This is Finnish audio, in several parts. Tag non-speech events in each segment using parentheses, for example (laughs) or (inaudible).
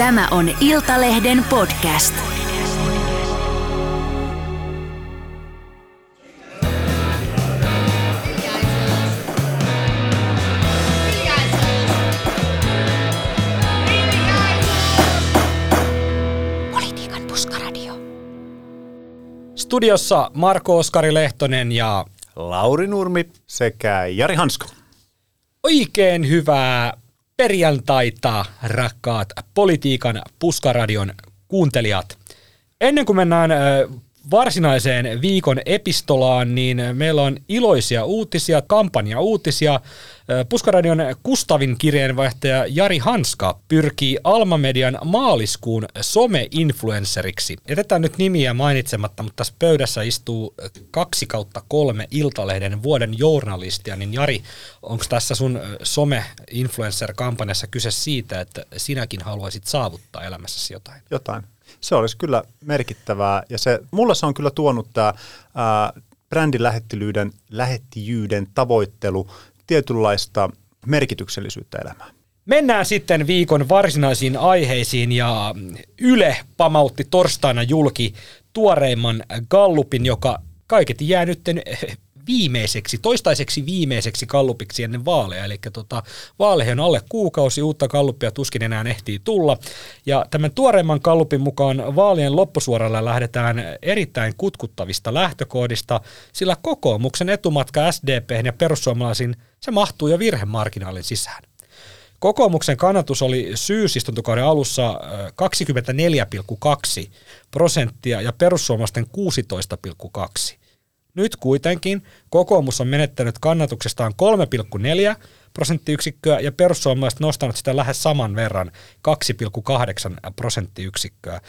Tämä on Iltalehden podcast. Politiikan puskaradio. Studiossa Marko Oskari Lehtonen ja Lauri Nurmi sekä Jari Hansko. oikein hyvää perjantaita, rakkaat politiikan puskaradion kuuntelijat. Ennen kuin mennään varsinaiseen viikon epistolaan, niin meillä on iloisia uutisia, kampanja-uutisia. Puskaradion Kustavin kirjeenvaihtaja Jari Hanska pyrkii Alma-median maaliskuun some-influenceriksi. Jätetään nyt nimiä mainitsematta, mutta tässä pöydässä istuu kaksi kautta kolme Iltalehden vuoden journalistia, niin Jari, onko tässä sun some-influencer-kampanjassa kyse siitä, että sinäkin haluaisit saavuttaa elämässäsi jotain? Jotain. Se olisi kyllä merkittävää ja se, mulla se on kyllä tuonut tämä brändin lähettilyyden, lähettijyyden tavoittelu tietynlaista merkityksellisyyttä elämään. Mennään sitten viikon varsinaisiin aiheisiin ja Yle pamautti torstaina julki tuoreimman Gallupin, joka kaiketi jää nyt viimeiseksi, toistaiseksi viimeiseksi kallupiksi ennen vaaleja. Eli tota, vaaleihin on alle kuukausi, uutta kallupia tuskin enää ehtii tulla. Ja tämän tuoreimman kallupin mukaan vaalien loppusuoralla lähdetään erittäin kutkuttavista lähtökohdista, sillä kokoomuksen etumatka SDP ja perussuomalaisiin se mahtuu jo virhemarginaalin sisään. Kokoomuksen kannatus oli syysistuntokauden alussa ö, 24,2 prosenttia ja perussuomalaisten 16,2. Nyt kuitenkin kokoomus on menettänyt kannatuksestaan 3,4 prosenttiyksikköä ja perussuomalaiset nostanut sitä lähes saman verran 2,8 prosenttiyksikköä.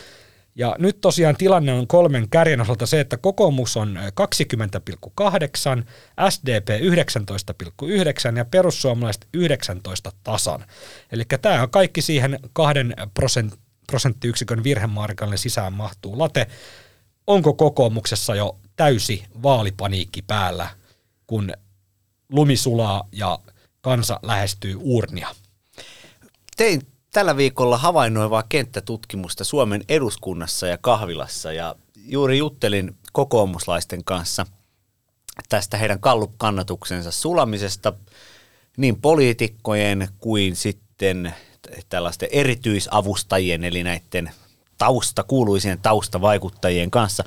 Ja nyt tosiaan tilanne on kolmen kärjen osalta se, että kokoomus on 20,8, SDP 19,9 ja perussuomalaiset 19 tasan. Eli tämä on kaikki siihen kahden prosent, prosenttiyksikön virhemarkalle sisään mahtuu late. Onko kokoomuksessa jo täysi vaalipaniikki päällä, kun lumi sulaa ja kansa lähestyy urnia? Tein tällä viikolla havainnoivaa kenttätutkimusta Suomen eduskunnassa ja kahvilassa ja juuri juttelin kokoomuslaisten kanssa tästä heidän kallup-kannatuksensa sulamisesta niin poliitikkojen kuin sitten tällaisten erityisavustajien eli näiden tausta, kuuluisien taustavaikuttajien kanssa.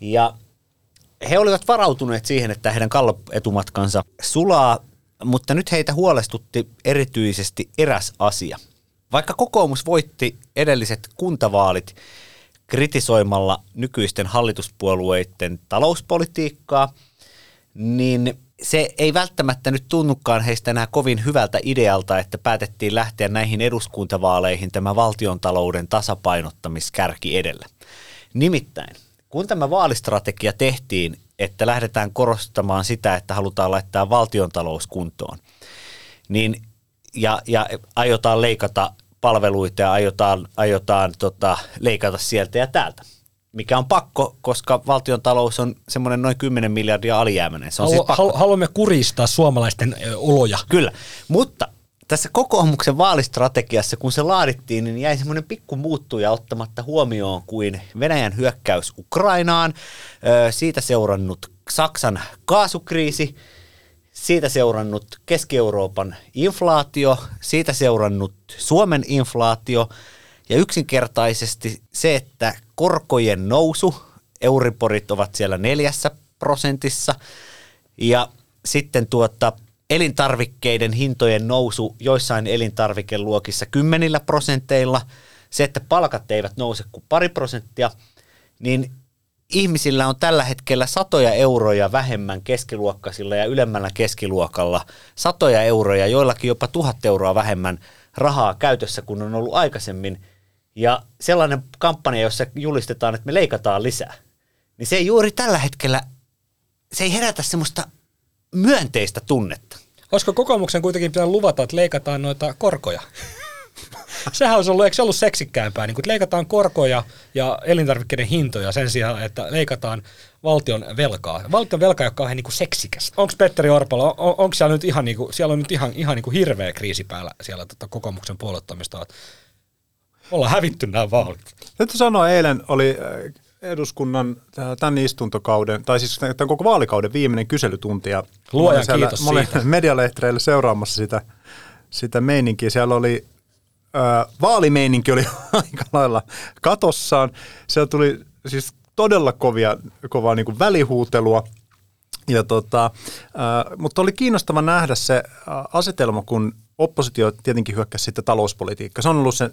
Ja he olivat varautuneet siihen, että heidän kalloetumatkansa sulaa, mutta nyt heitä huolestutti erityisesti eräs asia. Vaikka kokoomus voitti edelliset kuntavaalit kritisoimalla nykyisten hallituspuolueiden talouspolitiikkaa, niin se ei välttämättä nyt tunnukaan heistä enää kovin hyvältä idealta, että päätettiin lähteä näihin eduskuntavaaleihin tämä valtiontalouden tasapainottamiskärki edellä. Nimittäin kun tämä vaalistrategia tehtiin, että lähdetään korostamaan sitä, että halutaan laittaa valtiontalous kuntoon, niin ja, ja aiotaan leikata palveluita ja aiotaan, aiotaan tota, leikata sieltä ja täältä. Mikä on pakko, koska valtion talous on semmoinen noin 10 miljardia alijäämäinen. Se on Halu, siis pakko. halu, haluamme kuristaa suomalaisten oloja. Kyllä, mutta tässä kokoomuksen vaalistrategiassa, kun se laadittiin, niin jäi semmoinen pikku muuttuja ottamatta huomioon kuin Venäjän hyökkäys Ukrainaan, siitä seurannut Saksan kaasukriisi, siitä seurannut Keski-Euroopan inflaatio, siitä seurannut Suomen inflaatio ja yksinkertaisesti se, että korkojen nousu, euriporit ovat siellä neljässä prosentissa ja sitten tuota elintarvikkeiden hintojen nousu joissain elintarvikeluokissa kymmenillä prosenteilla, se, että palkat eivät nouse kuin pari prosenttia, niin ihmisillä on tällä hetkellä satoja euroja vähemmän keskiluokkaisilla ja ylemmällä keskiluokalla, satoja euroja, joillakin jopa tuhat euroa vähemmän rahaa käytössä kuin on ollut aikaisemmin. Ja sellainen kampanja, jossa julistetaan, että me leikataan lisää, niin se ei juuri tällä hetkellä, se ei herätä semmoista myönteistä tunnetta. Olisiko kokoomuksen kuitenkin pitänyt luvata, että leikataan noita korkoja? (laughs) Sehän olisi ollut, eikö se ollut seksikkäämpää, niin kun leikataan korkoja ja elintarvikkeiden hintoja sen sijaan, että leikataan valtion velkaa. Valtion velka, joka on ihan niin kuin seksikäs. Onko Petteri Orpala, on, onko siellä nyt ihan, niin kuin, siellä on nyt ihan, ihan niin kuin hirveä kriisi päällä siellä tota, kokoomuksen puoluetoimistolla? Ollaan hävitty nämä vaalit. Täytyy sanoa, eilen oli äh, eduskunnan äh, tämän istuntokauden, tai siis tämän koko vaalikauden viimeinen kyselytunti. Ja Luojan siellä- kiitos mä olin siitä. (laughs) medialehtereillä seuraamassa sitä, sitä meininkiä. Siellä oli, äh, vaalimeininki oli (laughs) aika lailla katossaan. Siellä tuli siis todella kovia, kovaa niin kuin välihuutelua. Ja tota, äh, mutta oli kiinnostava nähdä se asetelma, kun oppositio tietenkin hyökkäsi sitten talouspolitiikka. Se on ollut se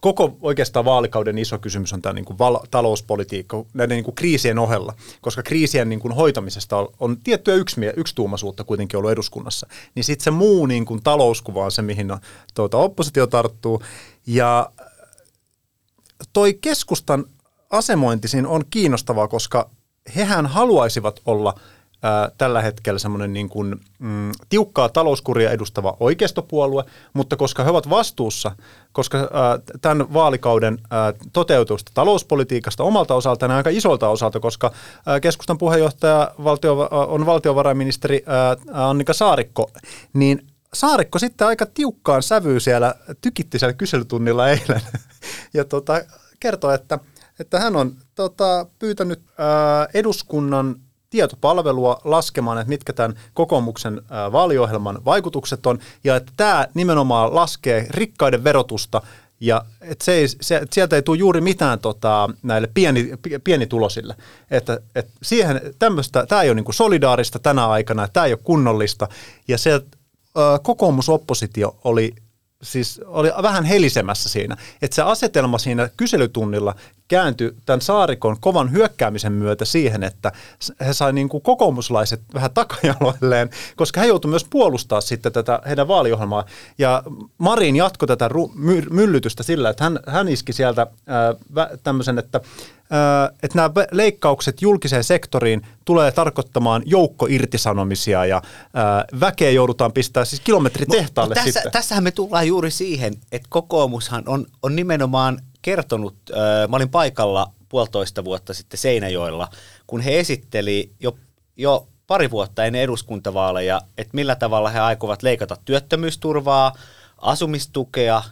koko oikeastaan vaalikauden iso kysymys on tämä niin kuin val- talouspolitiikka näiden niin kuin kriisien ohella, koska kriisien niin kuin hoitamisesta on, on tiettyä yksmie- yksituumaisuutta kuitenkin ollut eduskunnassa. Niin sitten se muu niin kuin talouskuva on se, mihin no, tuota, oppositio tarttuu. Ja toi keskustan asemointi siinä on kiinnostavaa, koska hehän haluaisivat olla tällä hetkellä semmoinen niin kuin, mm, tiukkaa talouskuria edustava oikeistopuolue, mutta koska he ovat vastuussa, koska ää, tämän vaalikauden ää, toteutusta talouspolitiikasta omalta osaltaan ja aika isolta osalta, koska ää, keskustan puheenjohtaja valtio, ää, on valtiovarainministeri ää, Annika Saarikko, niin Saarikko sitten aika tiukkaan sävyyn siellä tykitti siellä kyselytunnilla eilen (laughs) ja tota, kertoi, että, että hän on tota, pyytänyt ää, eduskunnan tietopalvelua laskemaan, että mitkä tämän kokoomuksen vaaliohjelman vaikutukset on, ja että tämä nimenomaan laskee rikkaiden verotusta, ja että se ei, se, että sieltä ei tule juuri mitään tota, näille pieni, pi- pienitulosille. Että, että siihen tämmöistä, tämä ei ole niin kuin solidaarista tänä aikana, tämä ei ole kunnollista, ja se kokoomusoppositio oli siis oli vähän helisemässä siinä, että se asetelma siinä kyselytunnilla kääntyi tämän saarikon kovan hyökkäämisen myötä siihen, että he sai niin kuin kokoomuslaiset vähän takajaloilleen, koska he joutuivat myös puolustaa sitten tätä heidän vaaliohjelmaa. Ja Marin jatkoi tätä myllytystä sillä, että hän, hän iski sieltä ää, tämmöisen, että että nämä leikkaukset julkiseen sektoriin tulee tarkoittamaan joukkoirtisanomisia ja ää, väkeä joudutaan pistää siis kilometritehtaalle tässä, sitten. Tässähän me tullaan juuri siihen, että kokoomushan on, on nimenomaan kertonut, mä olin paikalla puolitoista vuotta sitten Seinäjoella, kun he esitteli jo, jo pari vuotta ennen eduskuntavaaleja, että millä tavalla he aikovat leikata työttömyysturvaa, asumistukea,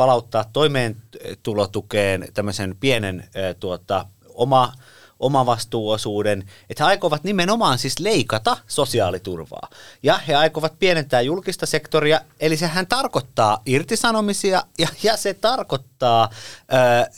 palauttaa toimeentulotukeen tämmöisen pienen tuota, oma omavastuuosuuden, että he aikovat nimenomaan siis leikata sosiaaliturvaa. Ja he aikovat pienentää julkista sektoria, eli sehän tarkoittaa irtisanomisia ja, ja se tarkoittaa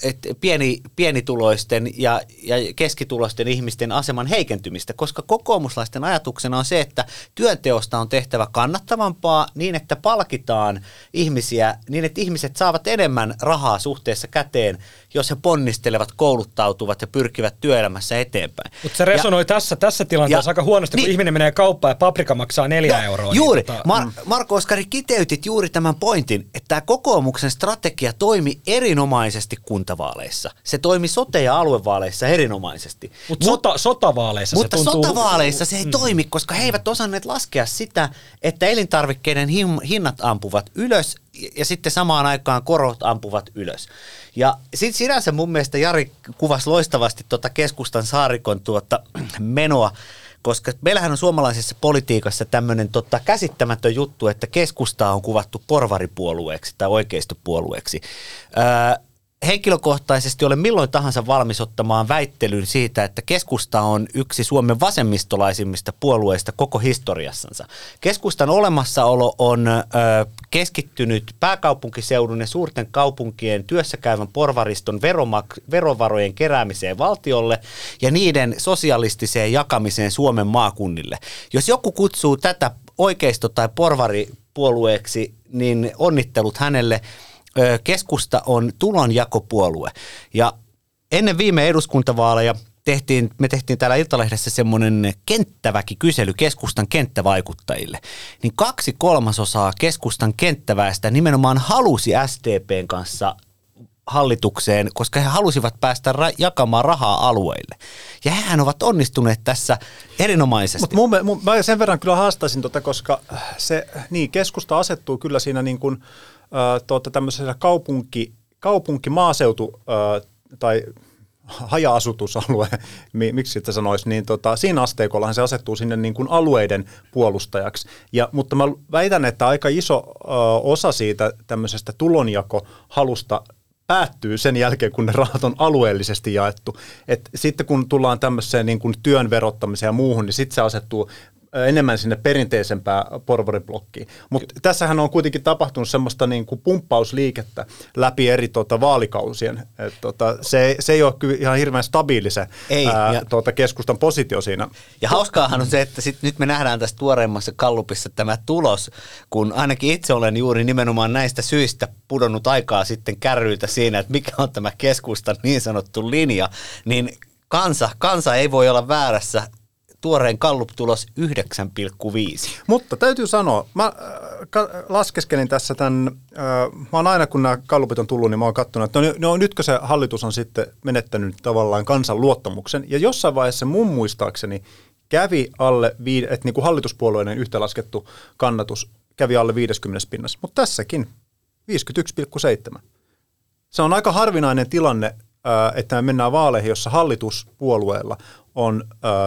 että pieni, pienituloisten ja, ja keskituloisten ihmisten aseman heikentymistä, koska kokoomuslaisten ajatuksena on se, että työnteosta on tehtävä kannattavampaa niin, että palkitaan ihmisiä, niin että ihmiset saavat enemmän rahaa suhteessa käteen, jos he ponnistelevat, kouluttautuvat ja pyrkivät työelämässä eteenpäin. Mutta se resonoi Ja- tässä, tässä tilanteessa ja- aika huonosti, kun niin. ihminen menee kauppaan ja paprika maksaa neljä euroa. Juuri. Niin, Mar- Marko Oskari, kiteytit juuri tämän pointin, että tämä kokoomuksen strategia toimi erinomaisesti kuntavaaleissa. Se toimi sote- ja aluevaaleissa erinomaisesti. Mutta sota, sotavaaleissa Mutta se tuntuu... sotavaaleissa se ei toimi, koska he eivät osanneet laskea sitä, että elintarvikkeiden him- hinnat ampuvat ylös ja- sitten samaan aikaan korot ampuvat ylös. Ja sitten sinänsä mun mielestä Jari kuvasi loistavasti tuota keskustan saarikon tuota (clears throat) menoa, koska meillähän on suomalaisessa politiikassa tämmöinen tota, käsittämätön juttu, että keskustaa on kuvattu porvaripuolueeksi tai oikeistopuolueeksi. Öö, henkilökohtaisesti olen milloin tahansa valmis ottamaan väittelyn siitä, että keskusta on yksi Suomen vasemmistolaisimmista puolueista koko historiassansa. Keskustan olemassaolo on ö, keskittynyt pääkaupunkiseudun ja suurten kaupunkien työssäkäyvän porvariston veromak- verovarojen keräämiseen valtiolle ja niiden sosialistiseen jakamiseen Suomen maakunnille. Jos joku kutsuu tätä oikeisto- tai porvaripuolueeksi, niin onnittelut hänelle keskusta on tulonjakopuolue. Ja ennen viime eduskuntavaaleja tehtiin, me tehtiin täällä Iltalehdessä semmoinen kenttäväki kysely keskustan kenttävaikuttajille. Niin kaksi kolmasosaa keskustan kenttäväestä nimenomaan halusi SDPn kanssa hallitukseen, koska he halusivat päästä ra- jakamaan rahaa alueille. Ja hehän ovat onnistuneet tässä erinomaisesti. Mutta mun, mun, mä sen verran kyllä haastaisin, tota, koska se, niin, keskusta asettuu kyllä siinä niin kuin, tuota, tämmöisessä kaupunki, kaupunki-maaseutu äh, tai haja-asutusalue, (laughs) miksi sitä sanoisi, niin tota, siinä asteikollahan se asettuu sinne niin kuin alueiden puolustajaksi. Ja, mutta mä väitän, että aika iso ö, osa siitä tämmöisestä tulonjakohalusta päättyy sen jälkeen, kun ne rahat on alueellisesti jaettu. Et sitten kun tullaan tämmöiseen niin kuin työn verottamiseen ja muuhun, niin sitten se asettuu enemmän sinne perinteisempään porvariblokkiin. Mutta tässähän on kuitenkin tapahtunut semmoista niin kuin pumppausliikettä läpi eri tota, vaalikausien. Et, tota, se, se ei ole kyllä ihan hirveän stabiili se ei, ää, ja, tota, keskustan positio siinä. Ja hauskaahan on se, että sit nyt me nähdään tässä tuoreimmassa kallupissa tämä tulos, kun ainakin itse olen juuri nimenomaan näistä syistä pudonnut aikaa sitten kärryiltä siinä, että mikä on tämä keskustan niin sanottu linja, niin kansa, kansa ei voi olla väärässä tuoreen Gallup-tulos 9,5. Mutta täytyy sanoa, mä äh, laskeskelin tässä tämän, äh, mä oon aina kun nämä Gallupit on tullut, niin mä oon katsonut, että no, no nytkö se hallitus on sitten menettänyt tavallaan kansan luottamuksen. Ja jossain vaiheessa mun muistaakseni kävi alle, että niin kuin hallituspuolueiden yhteenlaskettu kannatus kävi alle 50 pinnassa, mutta tässäkin 51,7. Se on aika harvinainen tilanne, että me mennään vaaleihin, jossa hallituspuolueella on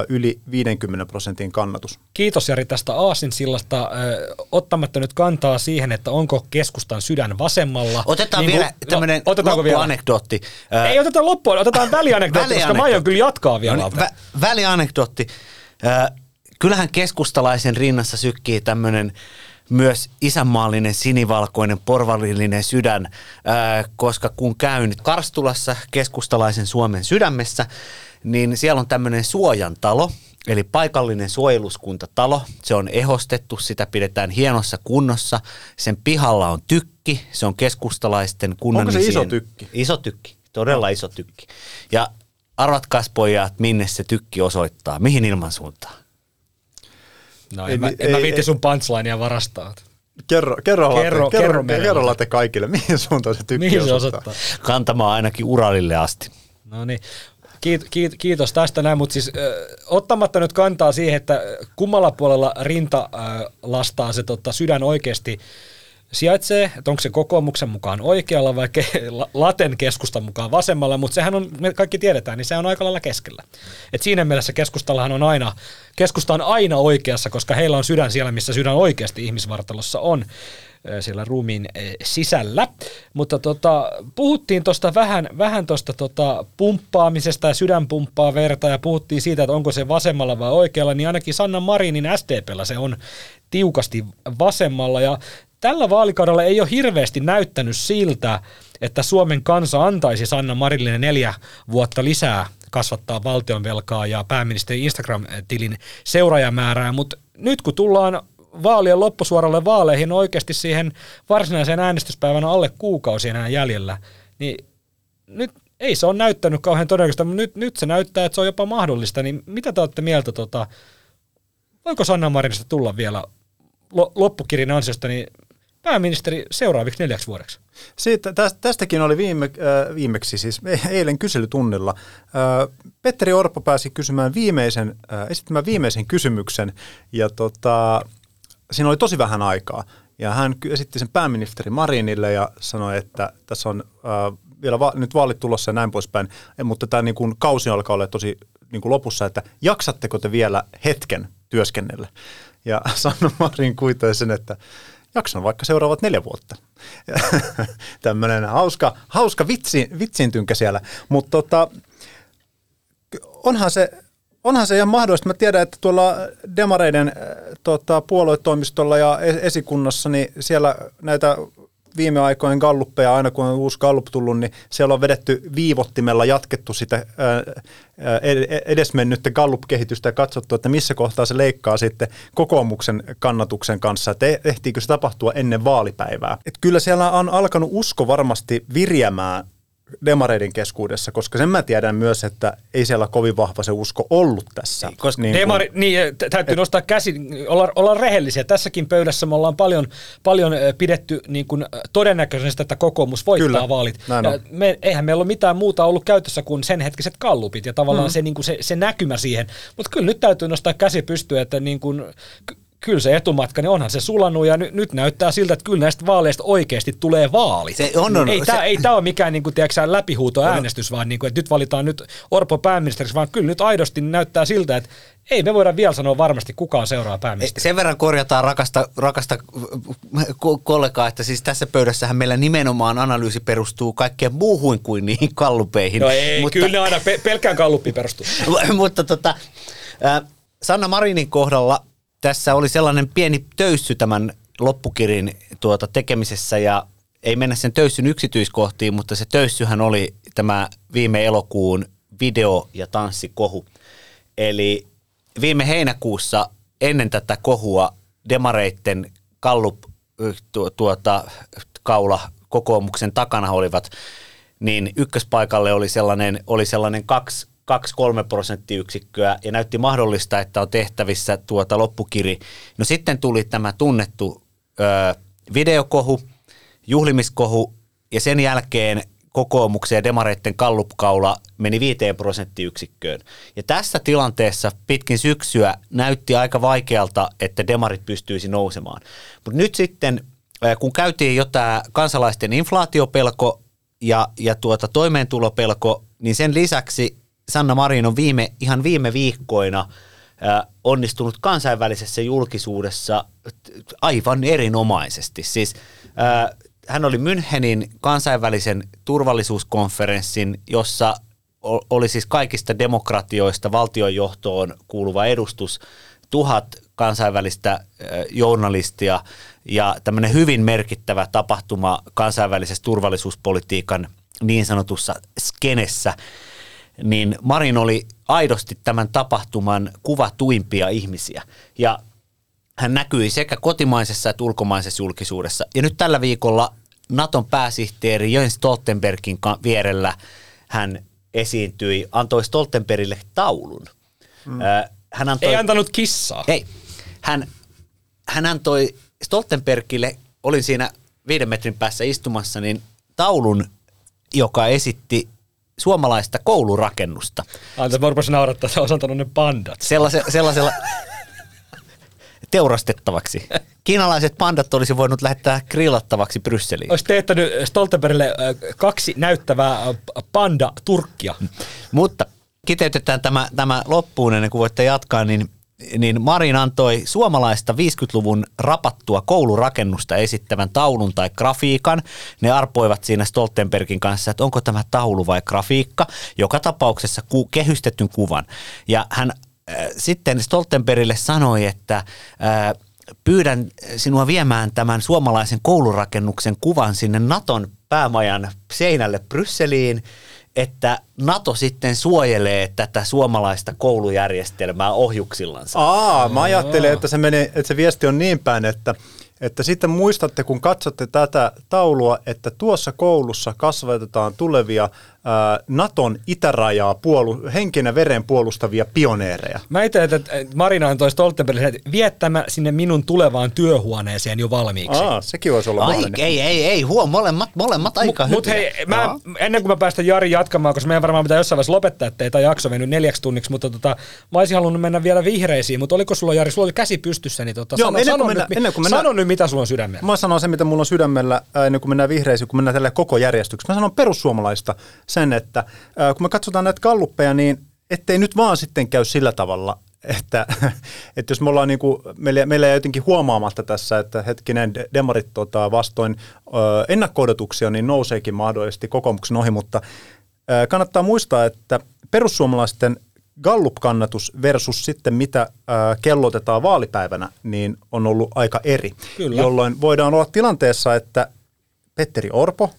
yli 50 prosentin kannatus. Kiitos Jari tästä Aasinsillasta. Ottamatta nyt kantaa siihen, että onko keskustan sydän vasemmalla. Otetaan niin vielä no, tämmöinen loppuanekdootti. Vielä? Ei oteta loppua, otetaan välianekdootti, (laughs) koska mä aion kyllä jatkaa vielä. No niin, vä- välianekdootti. kyllähän keskustalaisen rinnassa sykkii tämmöinen myös isänmaallinen sinivalkoinen porvarillinen sydän, koska kun käyn Karstulassa keskustalaisen Suomen sydämessä, niin siellä on tämmöinen suojantalo, eli paikallinen suojeluskuntatalo. Se on ehostettu, sitä pidetään hienossa kunnossa. Sen pihalla on tykki, se on keskustalaisten kunnan. Onko se iso tykki? Iso tykki, todella iso tykki. Ja arvatkaas pojat, minne se tykki osoittaa, mihin ilmansuuntaan? No en, ei, mä, en ei, mä viitti sun punchlinea varastaa. Kerro, kerro, kerro, kerro, kerro, kerro late kaikille, (laughs) mihin suuntaan se tykki mihin se osoittaa? Kantamaan ainakin Uralille asti. No niin, Kiit, kiit, kiitos tästä näin, mutta siis ö, ottamatta nyt kantaa siihen, että kummalla puolella rinta ö, lastaa se tota, sydän oikeasti sijaitsee, että onko se kokoomuksen mukaan oikealla vai ke- laten keskustan mukaan vasemmalla, mutta sehän on, me kaikki tiedetään, niin se on aika lailla keskellä. Et siinä mielessä keskustallahan on aina, keskusta on aina oikeassa, koska heillä on sydän siellä, missä sydän oikeasti ihmisvartalossa on siellä ruumiin sisällä. Mutta tota, puhuttiin tuosta vähän, vähän tuosta tota pumppaamisesta ja sydänpumppaa verta ja puhuttiin siitä, että onko se vasemmalla vai oikealla, niin ainakin Sanna Marinin SDPllä se on tiukasti vasemmalla ja tällä vaalikaudella ei ole hirveästi näyttänyt siltä, että Suomen kansa antaisi Sanna Marinille neljä vuotta lisää kasvattaa valtionvelkaa ja pääministerin Instagram-tilin seuraajamäärää, mutta nyt kun tullaan vaalien loppusuoralle vaaleihin oikeasti siihen varsinaiseen äänestyspäivänä alle kuukausi enää jäljellä, niin nyt ei se ole näyttänyt kauhean todennäköistä, mutta nyt, nyt se näyttää, että se on jopa mahdollista, niin mitä te olette mieltä, tota, voiko Sanna Marinista tulla vielä loppukirin ansiosta niin pääministeri seuraaviksi neljäksi vuodeksi? Siitä, tästäkin oli viime, äh, viimeksi, siis (laughs) eilen kyselytunnilla. Äh, Petteri Orpo pääsi kysymään viimeisen, äh, esittämään viimeisen kysymyksen, ja tota, siinä oli tosi vähän aikaa. Ja hän esitti sen pääministeri Marinille ja sanoi, että tässä on vielä va- nyt vaalit tulossa ja näin poispäin, mutta tämä niin kuin kausi alkaa olla tosi niin kuin lopussa, että jaksatteko te vielä hetken työskennellä? Ja (laughs) Sanna Marin kuitoi sen, että jaksan vaikka seuraavat neljä vuotta. (laughs) Tämmöinen hauska, hauska vitsi, vitsintynkä siellä. Mutta tota, onhan se onhan se ihan mahdollista. Mä tiedän, että tuolla demareiden äh, tota, puoluetoimistolla ja esikunnassa, niin siellä näitä viime aikojen galluppeja, aina kun on uusi gallup tullut, niin siellä on vedetty viivottimella jatkettu sitä äh, edesmennyttä gallup-kehitystä ja katsottu, että missä kohtaa se leikkaa sitten kokoomuksen kannatuksen kanssa, että e-, ehtiikö se tapahtua ennen vaalipäivää. Et kyllä siellä on alkanut usko varmasti virjämään demareiden keskuudessa, koska sen mä tiedän myös, että ei siellä kovin vahva se usko ollut tässä. Ei, koska niin Demari, kun, niin, täytyy et, nostaa käsi, olla, olla rehellisiä. Tässäkin pöydässä me ollaan paljon, paljon pidetty niin kuin todennäköisesti, että kokoomus voittaa kyllä, vaalit. Ja me, eihän meillä ole mitään muuta ollut käytössä kuin sen hetkiset kallupit ja tavallaan mm. se, niin kuin se, se näkymä siihen. Mutta kyllä nyt täytyy nostaa käsi pystyä, että niin kuin, kyllä se etumatka, niin onhan se sulannut ja nyt, nyt näyttää siltä, että kyllä näistä vaaleista oikeasti tulee vaalit. Se on, on, ei se- tämä ei tää ole mikään niin kuin, tiedätkö, läpihuutoäänestys, vaan niin kuin, että nyt valitaan nyt Orpo pääministeriksi, vaan kyllä nyt aidosti näyttää siltä, että ei me voida vielä sanoa varmasti, kuka on seuraava pääministeri. Sen verran korjataan rakasta, rakasta ko- kollegaa, että siis tässä pöydässähän meillä nimenomaan analyysi perustuu kaikkeen muuhun kuin niihin kallupeihin. No ei, mutta, kyllä ne aina pe- pelkkään kalluppiin perustuu. (laughs) mutta tota, äh, Sanna Marinin kohdalla tässä oli sellainen pieni töyssy tämän loppukirin tuota tekemisessä ja ei mennä sen töyssyn yksityiskohtiin, mutta se töyssyhän oli tämä viime elokuun video- ja tanssikohu. Eli viime heinäkuussa ennen tätä kohua demareitten kallup tu, tuota, kaula kokoomuksen takana olivat, niin ykköspaikalle oli sellainen, oli sellainen kaksi 2-3 prosenttiyksikköä ja näytti mahdollista, että on tehtävissä tuota loppukiri. No sitten tuli tämä tunnettu ö, videokohu, juhlimiskohu ja sen jälkeen kokoomuksen ja demareitten kallupkaula meni 5 prosenttiyksikköön. Ja tässä tilanteessa pitkin syksyä näytti aika vaikealta, että demarit pystyisi nousemaan. Mutta nyt sitten, kun käytiin jo tämä kansalaisten inflaatiopelko ja, ja tuota toimeentulopelko, niin sen lisäksi Sanna Marin on viime, ihan viime viikkoina onnistunut kansainvälisessä julkisuudessa aivan erinomaisesti. Siis hän oli Münchenin kansainvälisen turvallisuuskonferenssin, jossa oli siis kaikista demokratioista valtionjohtoon kuuluva edustus, tuhat kansainvälistä journalistia ja tämmöinen hyvin merkittävä tapahtuma kansainvälisessä turvallisuuspolitiikan niin sanotussa skenessä, niin Marin oli aidosti tämän tapahtuman kuvatuimpia ihmisiä. Ja hän näkyi sekä kotimaisessa että ulkomaisessa julkisuudessa. Ja nyt tällä viikolla Naton pääsihteeri Jens Stoltenbergin vierellä hän esiintyi, antoi Stoltenbergille taulun. Mm. Hän antoi, Ei antanut kissaa. ei. Hän, hän antoi Stoltenbergille, olin siinä viiden metrin päässä istumassa, niin taulun, joka esitti suomalaista koulurakennusta. Antaa, mä rupesin naurattaa, että olisi antanut ne pandat. Sellaise, sellaisella (laughs) teurastettavaksi. Kiinalaiset pandat olisi voinut lähettää grillattavaksi Brysseliin. Olisi teettänyt Stoltenbergille äh, kaksi näyttävää äh, panda-turkkia. Mutta kiteytetään tämä, tämä loppuun ennen kuin voitte jatkaa, niin, niin Marin antoi suomalaista 50-luvun rapattua koulurakennusta esittävän taulun tai grafiikan. Ne arpoivat siinä Stoltenbergin kanssa, että onko tämä taulu vai grafiikka. Joka tapauksessa ku, kehystetyn kuvan. Ja hän äh, sitten Stoltenbergille sanoi, että äh, pyydän sinua viemään tämän suomalaisen koulurakennuksen kuvan sinne Naton päämajan seinälle Brysseliin, että NATO sitten suojelee tätä suomalaista koulujärjestelmää ohjuksillansa. Aa, mä ajattelin, että se, menee, että se viesti on niin päin, että, että sitten muistatte, kun katsotte tätä taulua, että tuossa koulussa kasvatetaan tulevia ää, Naton itärajaa puolu, henken ja veren puolustavia pioneereja. Mä itse, että Marina antoi Stoltenbergille, että vie tämä sinne minun tulevaan työhuoneeseen jo valmiiksi. Aa, sekin voisi olla Ai, ei, ei, ei, huom, molemmat, molemmat aika Mutta hyviä. hei, mä, ennen kuin mä päästän Jari jatkamaan, koska meidän varmaan pitää jossain vaiheessa lopettaa, ettei tämä jakso mennyt neljäksi tunniksi, mutta tota, mä olisin halunnut mennä vielä vihreisiin, mutta oliko sulla Jari, sulla oli käsi pystyssä, niin tota, Joo, sano, ennen kuin sano, mennään- nyt, ennen kuin sano nyt, mitä sulla on sydämellä. Mä sanon sen, mitä mulla on sydämellä ennen kuin mennään vihreisiin, kun mennään tälle koko järjestyksessä. Mä sanon perussuomalaista sen, että kun me katsotaan näitä kalluppeja, niin ettei nyt vaan sitten käy sillä tavalla, että, (laughs) että jos me ollaan niin kuin, meillä, meillä ei jotenkin huomaamatta tässä, että hetkinen de- demarit tota, vastoin ennakko-odotuksia, niin nouseekin mahdollisesti kokoomuksen ohi, mutta kannattaa muistaa, että perussuomalaisten Gallup-kannatus versus sitten mitä ö, kellotetaan vaalipäivänä, niin on ollut aika eri. Kyllä. Jolloin voidaan olla tilanteessa, että Petteri Orpo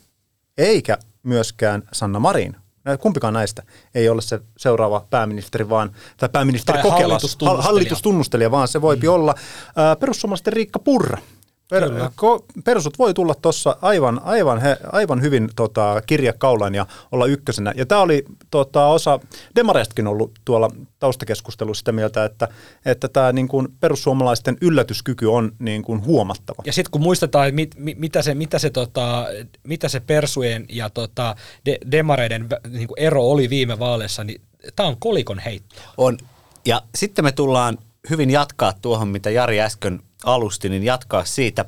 eikä myöskään Sanna Marin, kumpikaan näistä ei ole se seuraava pääministeri, vaan, tai pääministeri Tai Kokelas, hallitustunnustelija. hal- hallitustunnustelija, vaan se voi mm. olla ää, perussuomalaisten Riikka Purra. Per, ko, persut voi tulla tuossa aivan, aivan, he, aivan hyvin tota, kirjakaulan ja olla ykkösenä. Ja tämä oli tota, osa Demareistakin ollut tuolla taustakeskustelussa sitä mieltä, että, että tämä niin kuin perussuomalaisten yllätyskyky on niin kuin huomattava. Ja sitten kun muistetaan, mit, mit, mitä, se, mitä, se, tota, mitä se persujen ja tota, de, demareiden niinku ero oli viime vaaleissa, niin tämä on kolikon heitto. On. Ja sitten me tullaan hyvin jatkaa tuohon, mitä Jari äsken alusti, niin jatkaa siitä.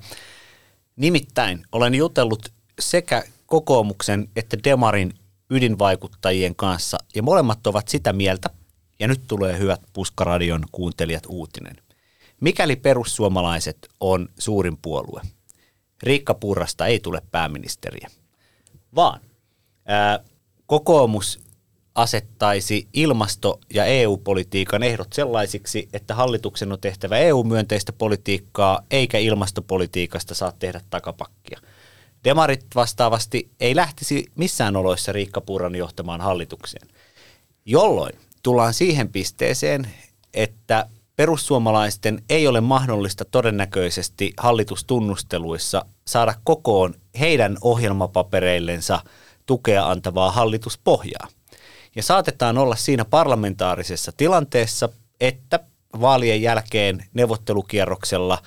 Nimittäin olen jutellut sekä kokoomuksen että Demarin ydinvaikuttajien kanssa, ja molemmat ovat sitä mieltä, ja nyt tulee hyvät Puskaradion kuuntelijat uutinen. Mikäli perussuomalaiset on suurin puolue, Riikka Purrasta ei tule pääministeriä, vaan ää, kokoomus asettaisi ilmasto- ja EU-politiikan ehdot sellaisiksi, että hallituksen on tehtävä EU-myönteistä politiikkaa, eikä ilmastopolitiikasta saa tehdä takapakkia. Demarit vastaavasti ei lähtisi missään oloissa Riikka Purran johtamaan hallitukseen, jolloin tullaan siihen pisteeseen, että perussuomalaisten ei ole mahdollista todennäköisesti hallitustunnusteluissa saada kokoon heidän ohjelmapapereillensa tukea antavaa hallituspohjaa. Ja saatetaan olla siinä parlamentaarisessa tilanteessa, että vaalien jälkeen neuvottelukierroksella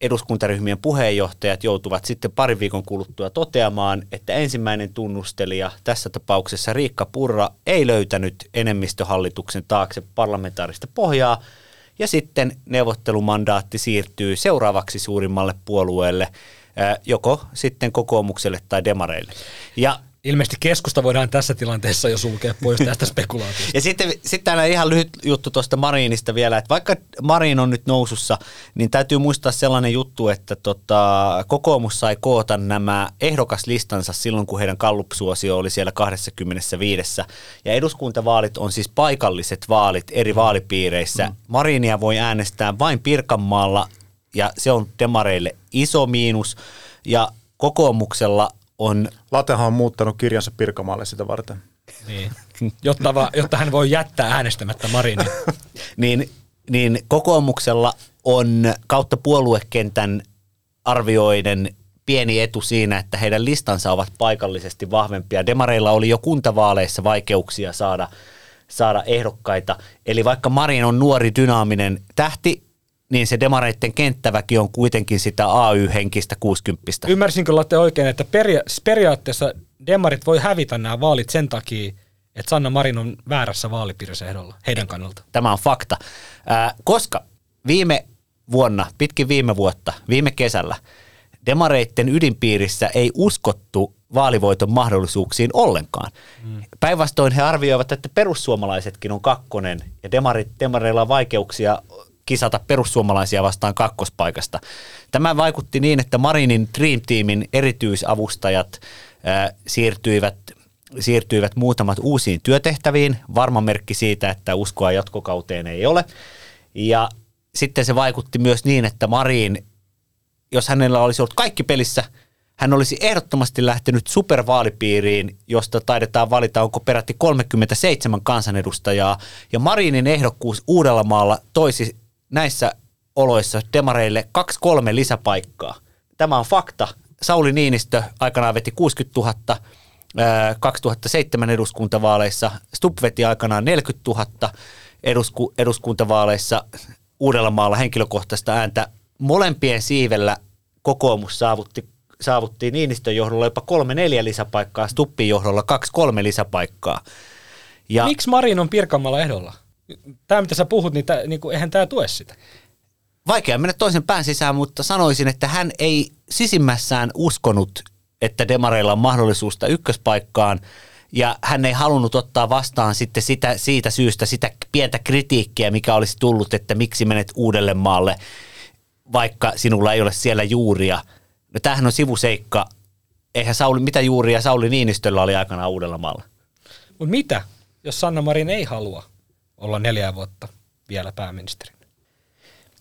eduskuntaryhmien puheenjohtajat joutuvat sitten parin viikon kuluttua toteamaan, että ensimmäinen tunnustelija, tässä tapauksessa Riikka Purra, ei löytänyt enemmistöhallituksen taakse parlamentaarista pohjaa, ja sitten neuvottelumandaatti siirtyy seuraavaksi suurimmalle puolueelle, joko sitten kokoomukselle tai demareille. Ja Ilmeisesti keskusta voidaan tässä tilanteessa jo sulkea pois tästä spekulaatiosta. ja sitten, sitten täällä ihan lyhyt juttu tuosta Marinista vielä, että vaikka Marin on nyt nousussa, niin täytyy muistaa sellainen juttu, että tota, kokoomus sai koota nämä ehdokaslistansa silloin, kun heidän kallupsuosio oli siellä 25. Ja eduskuntavaalit on siis paikalliset vaalit eri vaalipiireissä. Mm. Marinia voi äänestää vain Pirkanmaalla ja se on demareille iso miinus. Ja kokoomuksella on... Latehan on muuttanut kirjansa Pirkamaalle sitä varten. Niin. Jotta, va, jotta hän voi jättää äänestämättä Marinin. (laughs) niin, niin kokoomuksella on kautta puoluekentän arvioiden pieni etu siinä, että heidän listansa ovat paikallisesti vahvempia. Demareilla oli jo kuntavaaleissa vaikeuksia saada, saada ehdokkaita. Eli vaikka Marin on nuori, dynaaminen tähti, niin se demareitten kenttäväki on kuitenkin sitä AY-henkistä 60. Ymmärsinkö Latte oikein, että peria- periaatteessa demarit voi hävitä nämä vaalit sen takia, että Sanna Marin on väärässä vaalipiirissä ehdolla heidän kannalta? Tämä on fakta. Ää, koska viime vuonna, pitkin viime vuotta, viime kesällä, demareitten ydinpiirissä ei uskottu vaalivoiton mahdollisuuksiin ollenkaan. Mm. Päinvastoin he arvioivat, että perussuomalaisetkin on kakkonen ja demarit, demareilla on vaikeuksia kisata perussuomalaisia vastaan kakkospaikasta. Tämä vaikutti niin, että Marinin Dream Teamin erityisavustajat äh, siirtyivät, siirtyivät muutamat uusiin työtehtäviin. Varma merkki siitä, että uskoa jatkokauteen ei ole. Ja sitten se vaikutti myös niin, että Marin, jos hänellä olisi ollut kaikki pelissä, hän olisi ehdottomasti lähtenyt supervaalipiiriin, josta taidetaan valita, onko peräti 37 kansanedustajaa. Ja Marinin ehdokkuus Uudellamaalla toisi näissä oloissa demareille kaksi-kolme lisäpaikkaa. Tämä on fakta. Sauli Niinistö aikanaan veti 60 000 2007 eduskuntavaaleissa, Stubb veti aikanaan 40 000 edusku, eduskuntavaaleissa Uudellamaalla henkilökohtaista ääntä. Molempien siivellä kokoomus saavutti, saavutti Niinistön johdolla jopa kolme neljä lisäpaikkaa, Stuppin johdolla kaksi kolme lisäpaikkaa. Ja Miksi Marin on Pirkanmaalla ehdolla? Tämä mitä sä puhut, niin, tää, niin kuin, eihän tämä tue sitä. Vaikea mennä toisen pään sisään, mutta sanoisin, että hän ei sisimmässään uskonut, että demareilla on mahdollisuus ykköspaikkaan, ja hän ei halunnut ottaa vastaan sitten sitä, siitä syystä sitä pientä kritiikkiä, mikä olisi tullut, että miksi menet uudelle maalle, vaikka sinulla ei ole siellä juuria. No tämähän on sivuseikka. Eihän Sauli, mitä juuria Sauli Niinistöllä oli aikanaan uudella maalla? Mutta mitä, jos Sanna Marin ei halua olla neljä vuotta vielä pääministerinä.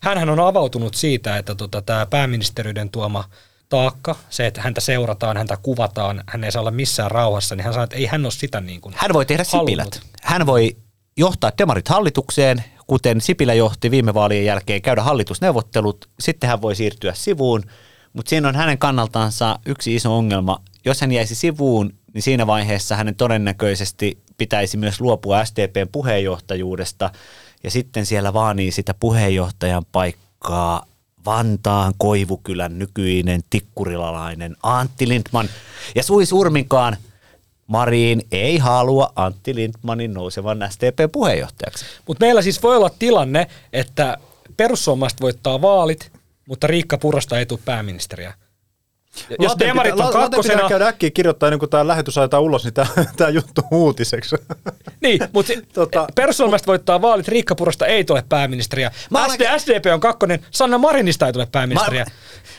Hänhän on avautunut siitä, että tota, tämä pääministeriyden tuoma taakka, se, että häntä seurataan, häntä kuvataan, hän ei saa olla missään rauhassa, niin hän sanoo, että ei hän ole sitä niin kuin Hän voi tehdä halunnut. Sipilät. Hän voi johtaa demarit hallitukseen, kuten Sipilä johti viime vaalien jälkeen, käydä hallitusneuvottelut, sitten hän voi siirtyä sivuun, mutta siinä on hänen kannaltaansa yksi iso ongelma. Jos hän jäisi sivuun, niin siinä vaiheessa hänen todennäköisesti pitäisi myös luopua SDPn puheenjohtajuudesta ja sitten siellä vaanii sitä puheenjohtajan paikkaa Vantaan Koivukylän nykyinen tikkurilalainen Antti Lindman. Ja Sui Surminkaan Marin ei halua Antti Lindmanin nousevan STP-puheenjohtajaksi. Mutta meillä siis voi olla tilanne, että perussuomalaiset voittaa vaalit, mutta Riikka Purrasta ei tule pääministeriä. Jos Laten demarit pitää- on Laten kakkosena, pitää käydä äkkiä kirjoittaa ennen kuin tämä lähetys ajetaan ulos, niin tämä juttu uutiseksi. niin, mutta Tota- perussuomalaiset voittaa vaalit, Riikka Purrasta ei tule pääministeriä. Mä olen- SD, SDP on kakkonen, Sanna Marinista ei tule pääministeriä. Mä-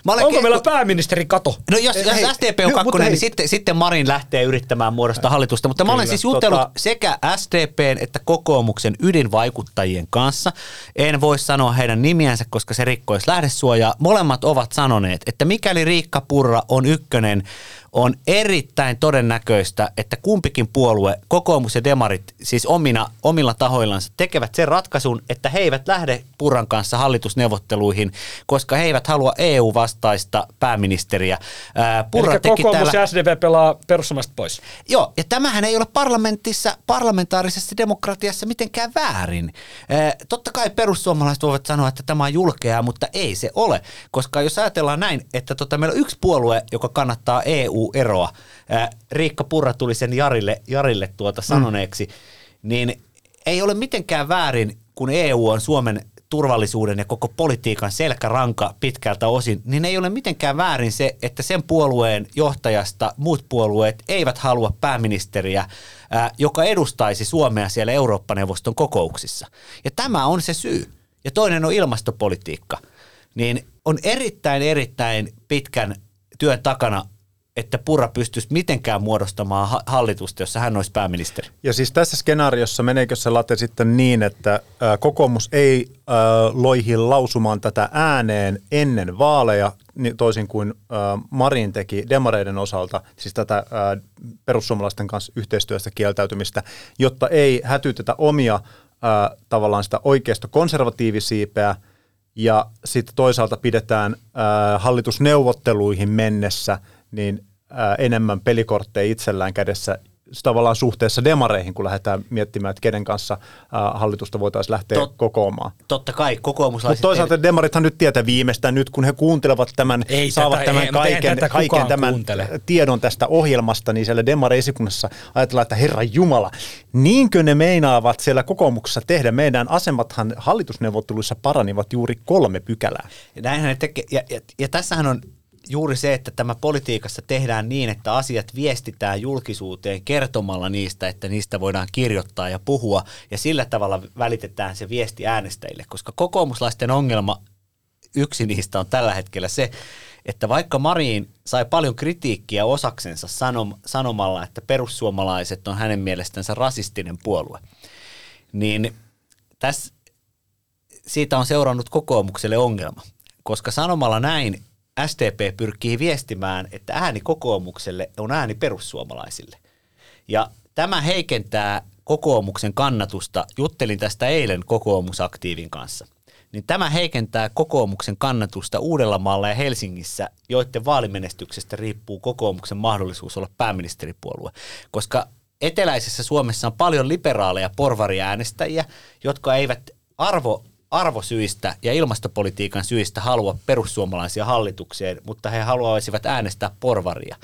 mä olen Onko ke- meillä pääministeri kato? No jos, Hei, jos hei, SDP on kakkonen, hei. niin sitten, sitten Marin lähtee yrittämään muodostaa hallitusta. Mutta mä olen siis jutellut tota- sekä SDPn että kokoomuksen ydinvaikuttajien kanssa. En voi sanoa heidän nimiänsä, koska se rikkoisi lähdesuojaa. Molemmat ovat sanoneet, että mikäli Riikka Purra on ykkönen, on erittäin todennäköistä, että kumpikin puolue, kokoomus ja demarit, siis omina, omilla tahoillansa, tekevät sen ratkaisun, että he eivät lähde Purran kanssa hallitusneuvotteluihin, koska he eivät halua EU-vastaista pääministeriä. Ää, Purra Eli teki kokoomus täällä... ja SDP pelaa perussuomalaiset pois. Joo, ja tämähän ei ole parlamentissa, parlamentaarisessa demokratiassa mitenkään väärin. Totta kai perussuomalaiset voivat sanoa, että tämä on julkeaa, mutta ei se ole. Koska jos ajatellaan näin, että tota, meillä on yksi puolue, joka kannattaa EU-eroa, Riikka Purra tuli sen Jarille, Jarille tuota sanoneeksi, niin ei ole mitenkään väärin, kun EU on Suomen turvallisuuden ja koko politiikan selkäranka pitkältä osin, niin ei ole mitenkään väärin se, että sen puolueen johtajasta muut puolueet eivät halua pääministeriä, ää, joka edustaisi Suomea siellä Eurooppa-neuvoston kokouksissa. Ja tämä on se syy. Ja toinen on ilmastopolitiikka. Niin on erittäin, erittäin pitkän työn takana, että Purra pystyisi mitenkään muodostamaan ha- hallitusta, jossa hän olisi pääministeri. Ja siis tässä skenaariossa meneekö se late sitten niin, että ää, kokoomus ei ää, loihi lausumaan tätä ääneen ennen vaaleja, toisin kuin ää, Marin teki demareiden osalta, siis tätä perussuomalaisten kanssa yhteistyöstä kieltäytymistä, jotta ei hätytetä omia tavallaan sitä oikeasta konservatiivisiipeä, ja sitten toisaalta pidetään ää, hallitusneuvotteluihin mennessä niin ää, enemmän pelikortteja itsellään kädessä tavallaan suhteessa demareihin, kun lähdetään miettimään, että kenen kanssa hallitusta voitaisiin lähteä Tot- kokoamaan. Totta kai Mutta kokoomuslaiset... toisaalta demarithan nyt tietää viimeistään nyt, kun he kuuntelevat tämän, Ei saavat tätä- tämän ei, mutta kaiken, tätä kaiken tämän kuuntele. tiedon tästä ohjelmasta, niin siellä demareisikunnassa ajatellaan, että Herran Jumala, niinkö ne meinaavat siellä kokoomuksessa tehdä? Meidän asemathan hallitusneuvotteluissa paranivat juuri kolme pykälää. Ja, näinhän ne tekee, ja, ja, ja tässähän on juuri se, että tämä politiikassa tehdään niin, että asiat viestitään julkisuuteen kertomalla niistä, että niistä voidaan kirjoittaa ja puhua, ja sillä tavalla välitetään se viesti äänestäjille, koska kokoomuslaisten ongelma, yksi niistä on tällä hetkellä se, että vaikka Marin sai paljon kritiikkiä osaksensa sanom, sanomalla, että perussuomalaiset on hänen mielestänsä rasistinen puolue, niin tässä siitä on seurannut kokoomukselle ongelma, koska sanomalla näin SDP pyrkii viestimään, että ääni kokoomukselle on ääni perussuomalaisille. Ja tämä heikentää kokoomuksen kannatusta. Juttelin tästä eilen kokoomusaktiivin kanssa. Niin tämä heikentää kokoomuksen kannatusta Uudellamaalla ja Helsingissä, joiden vaalimenestyksestä riippuu kokoomuksen mahdollisuus olla pääministeripuolue. Koska eteläisessä Suomessa on paljon liberaaleja porvariäänestäjiä, jotka eivät arvo arvosyistä ja ilmastopolitiikan syistä halua perussuomalaisia hallitukseen, mutta he haluaisivat äänestää porvaria.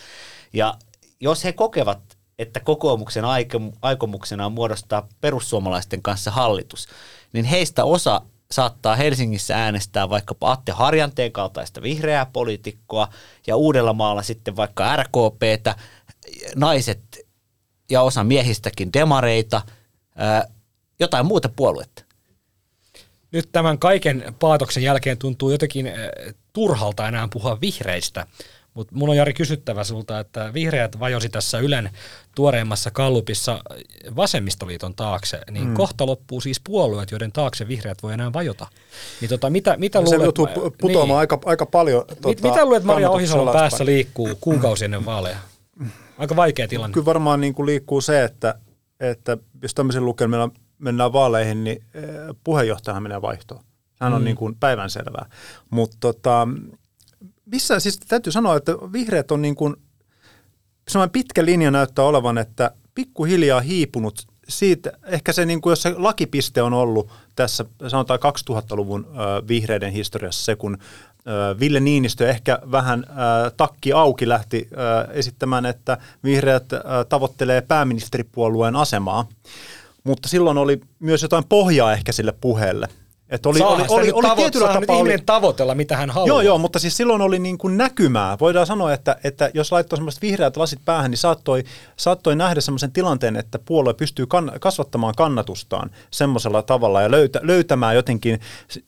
Ja jos he kokevat, että kokoomuksen aiko- aikomuksena on muodostaa perussuomalaisten kanssa hallitus, niin heistä osa saattaa Helsingissä äänestää vaikkapa Atte Harjanteen kaltaista vihreää poliitikkoa ja Uudellamaalla sitten vaikka RKPtä, naiset ja osa miehistäkin demareita, jotain muuta puoluetta. Nyt tämän kaiken paatoksen jälkeen tuntuu jotenkin äh, turhalta enää puhua vihreistä, mutta mun on Jari kysyttävä sulta, että vihreät vajosi tässä Ylen tuoreimmassa kallupissa vasemmistoliiton taakse, niin mm. kohta loppuu siis puolueet, joiden taakse vihreät voi enää vajota. Niin tota, mitä, mitä Se luulet, joutuu pu- putoamaan niin, aika, aika paljon. mit, tota, mitä luulet Maria Ohisalon päässä liikkuu kuukausi ennen vaaleja? Aika vaikea tilanne. Kyllä varmaan niin kuin liikkuu se, että, että jos tämmöisen lukemilla mennään vaaleihin, niin eh, puheenjohtajahan menee vaihtoon. Sehän on Mm. niin kuin päivänselvää. Mutta tota, missä, siis täytyy sanoa, että vihreät on niin kuin, semmoinen pitkä linja näyttää olevan, että pikkuhiljaa hiipunut siitä, ehkä se, niin kuin, jos se lakipiste on ollut tässä, sanotaan 2000-luvun ö, vihreiden historiassa se, kun Ville Niinistö ehkä vähän takki auki lähti esittämään, että vihreät tavoittelee pääministeripuolueen asemaa, mutta silloin oli myös jotain pohjaa ehkä sille puheelle. Että oli, oli, oli, oli tavo- tietyllä tapaa... Oli, tavoitella, mitä hän haluaa. Joo, joo, mutta siis silloin oli niin kuin näkymää. Voidaan sanoa, että, että jos laittoi semmoiset vihreät lasit päähän, niin saattoi, saattoi nähdä semmoisen tilanteen, että puolue pystyy kann- kasvattamaan kannatustaan semmoisella tavalla ja löytä, löytämään jotenkin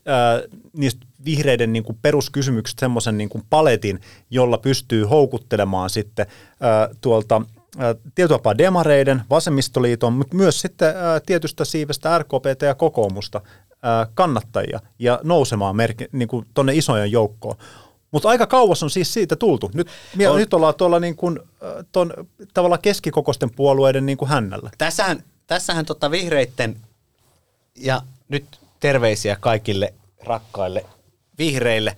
ää, niistä vihreiden niin kuin peruskysymykset semmoisen niin kuin paletin, jolla pystyy houkuttelemaan sitten ää, tuolta tietyllä tapaa demareiden, vasemmistoliiton, mutta myös sitten tietystä siivestä RKPT ja kokoomusta kannattajia ja nousemaan merki, niin kuin tonne isojen joukkoon. Mutta aika kauas on siis siitä tultu. Nyt, on. nyt ollaan tuolla niin kuin, ton, tavallaan keskikokoisten puolueiden niin kuin hännällä. Tässähän, tässähän tota vihreitten, ja nyt terveisiä kaikille rakkaille vihreille,